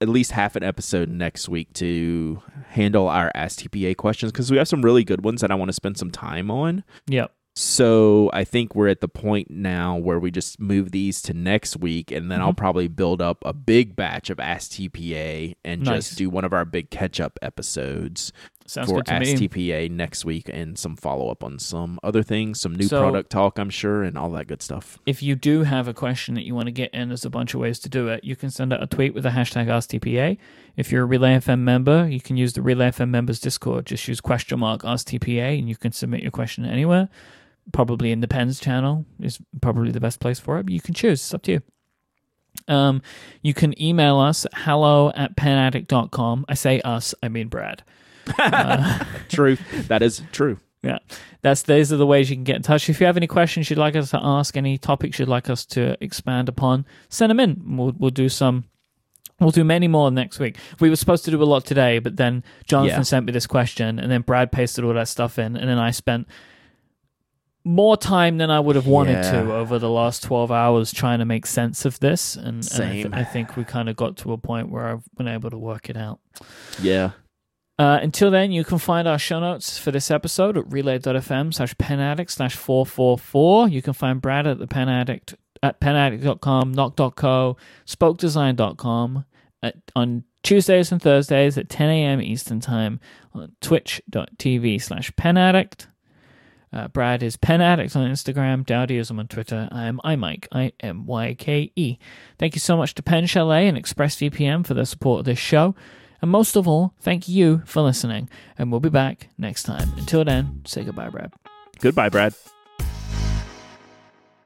Speaker 2: at least half an episode next week to handle our Ask TPA questions because we have some really good ones that I want to spend some time on.
Speaker 1: Yep.
Speaker 2: So I think we're at the point now where we just move these to next week, and then I'll
Speaker 1: Mhm.
Speaker 2: probably build up a big batch of Ask TPA and
Speaker 1: Nice.
Speaker 2: just do one of our big catch up episodes
Speaker 1: Sounds
Speaker 2: for
Speaker 1: good to
Speaker 2: Ask
Speaker 1: me.
Speaker 2: Next week, and some follow up on some other things, some new
Speaker 1: So-
Speaker 2: product talk, I'm sure, and all that good stuff.
Speaker 1: if you do have a question that you want to get in, there's a bunch of ways to do it. You can send out a tweet with the hashtag AskTPA. If you're a Relay FM member, you can use the Relay FM members Discord. Just use question mark AskTPA and you can submit your question anywhere. Probably in the Pens channel is probably the best place for it. But you can choose. It's up to you. Um, you can email us at hello at penaddict.com. I say us, I mean Brad. Uh,
Speaker 2: true. That is true.
Speaker 1: yeah, that's those are the ways you can get in touch. If you have any questions you'd like us to ask, any topics you'd like us to expand upon, send them in. We'll we'll do some. We'll do many more next week. We were supposed to do a lot today, but then Jonathan
Speaker 2: Yeah.
Speaker 1: sent me this question, and then Brad pasted all that stuff in, and then I spent more time than I would have wanted
Speaker 2: Yeah.
Speaker 1: to over the last twelve hours trying to make sense of this. And, and I, th- I think we kind of got to a point where I've been able to work it out.
Speaker 2: Yeah.
Speaker 1: Uh, until then, you can find our show notes for this episode at relay.fm slash penaddict slash 444. You can find Brad at the penaddict at penaddict.com, nock.co, spokedesign.com, at, on Tuesdays and Thursdays at 10 a.m. Eastern Time on twitch.tv slash penaddict. Uh, Brad is Pen Addict on Instagram. Dowdy is on Twitter. I am iMyke, I M Y K E. Thank you so much to Pen Chalet and ExpressVPN for their support of this show. And most of all, thank you for listening. And we'll be back next time. Until then, say goodbye, Brad.
Speaker 2: Goodbye, Brad.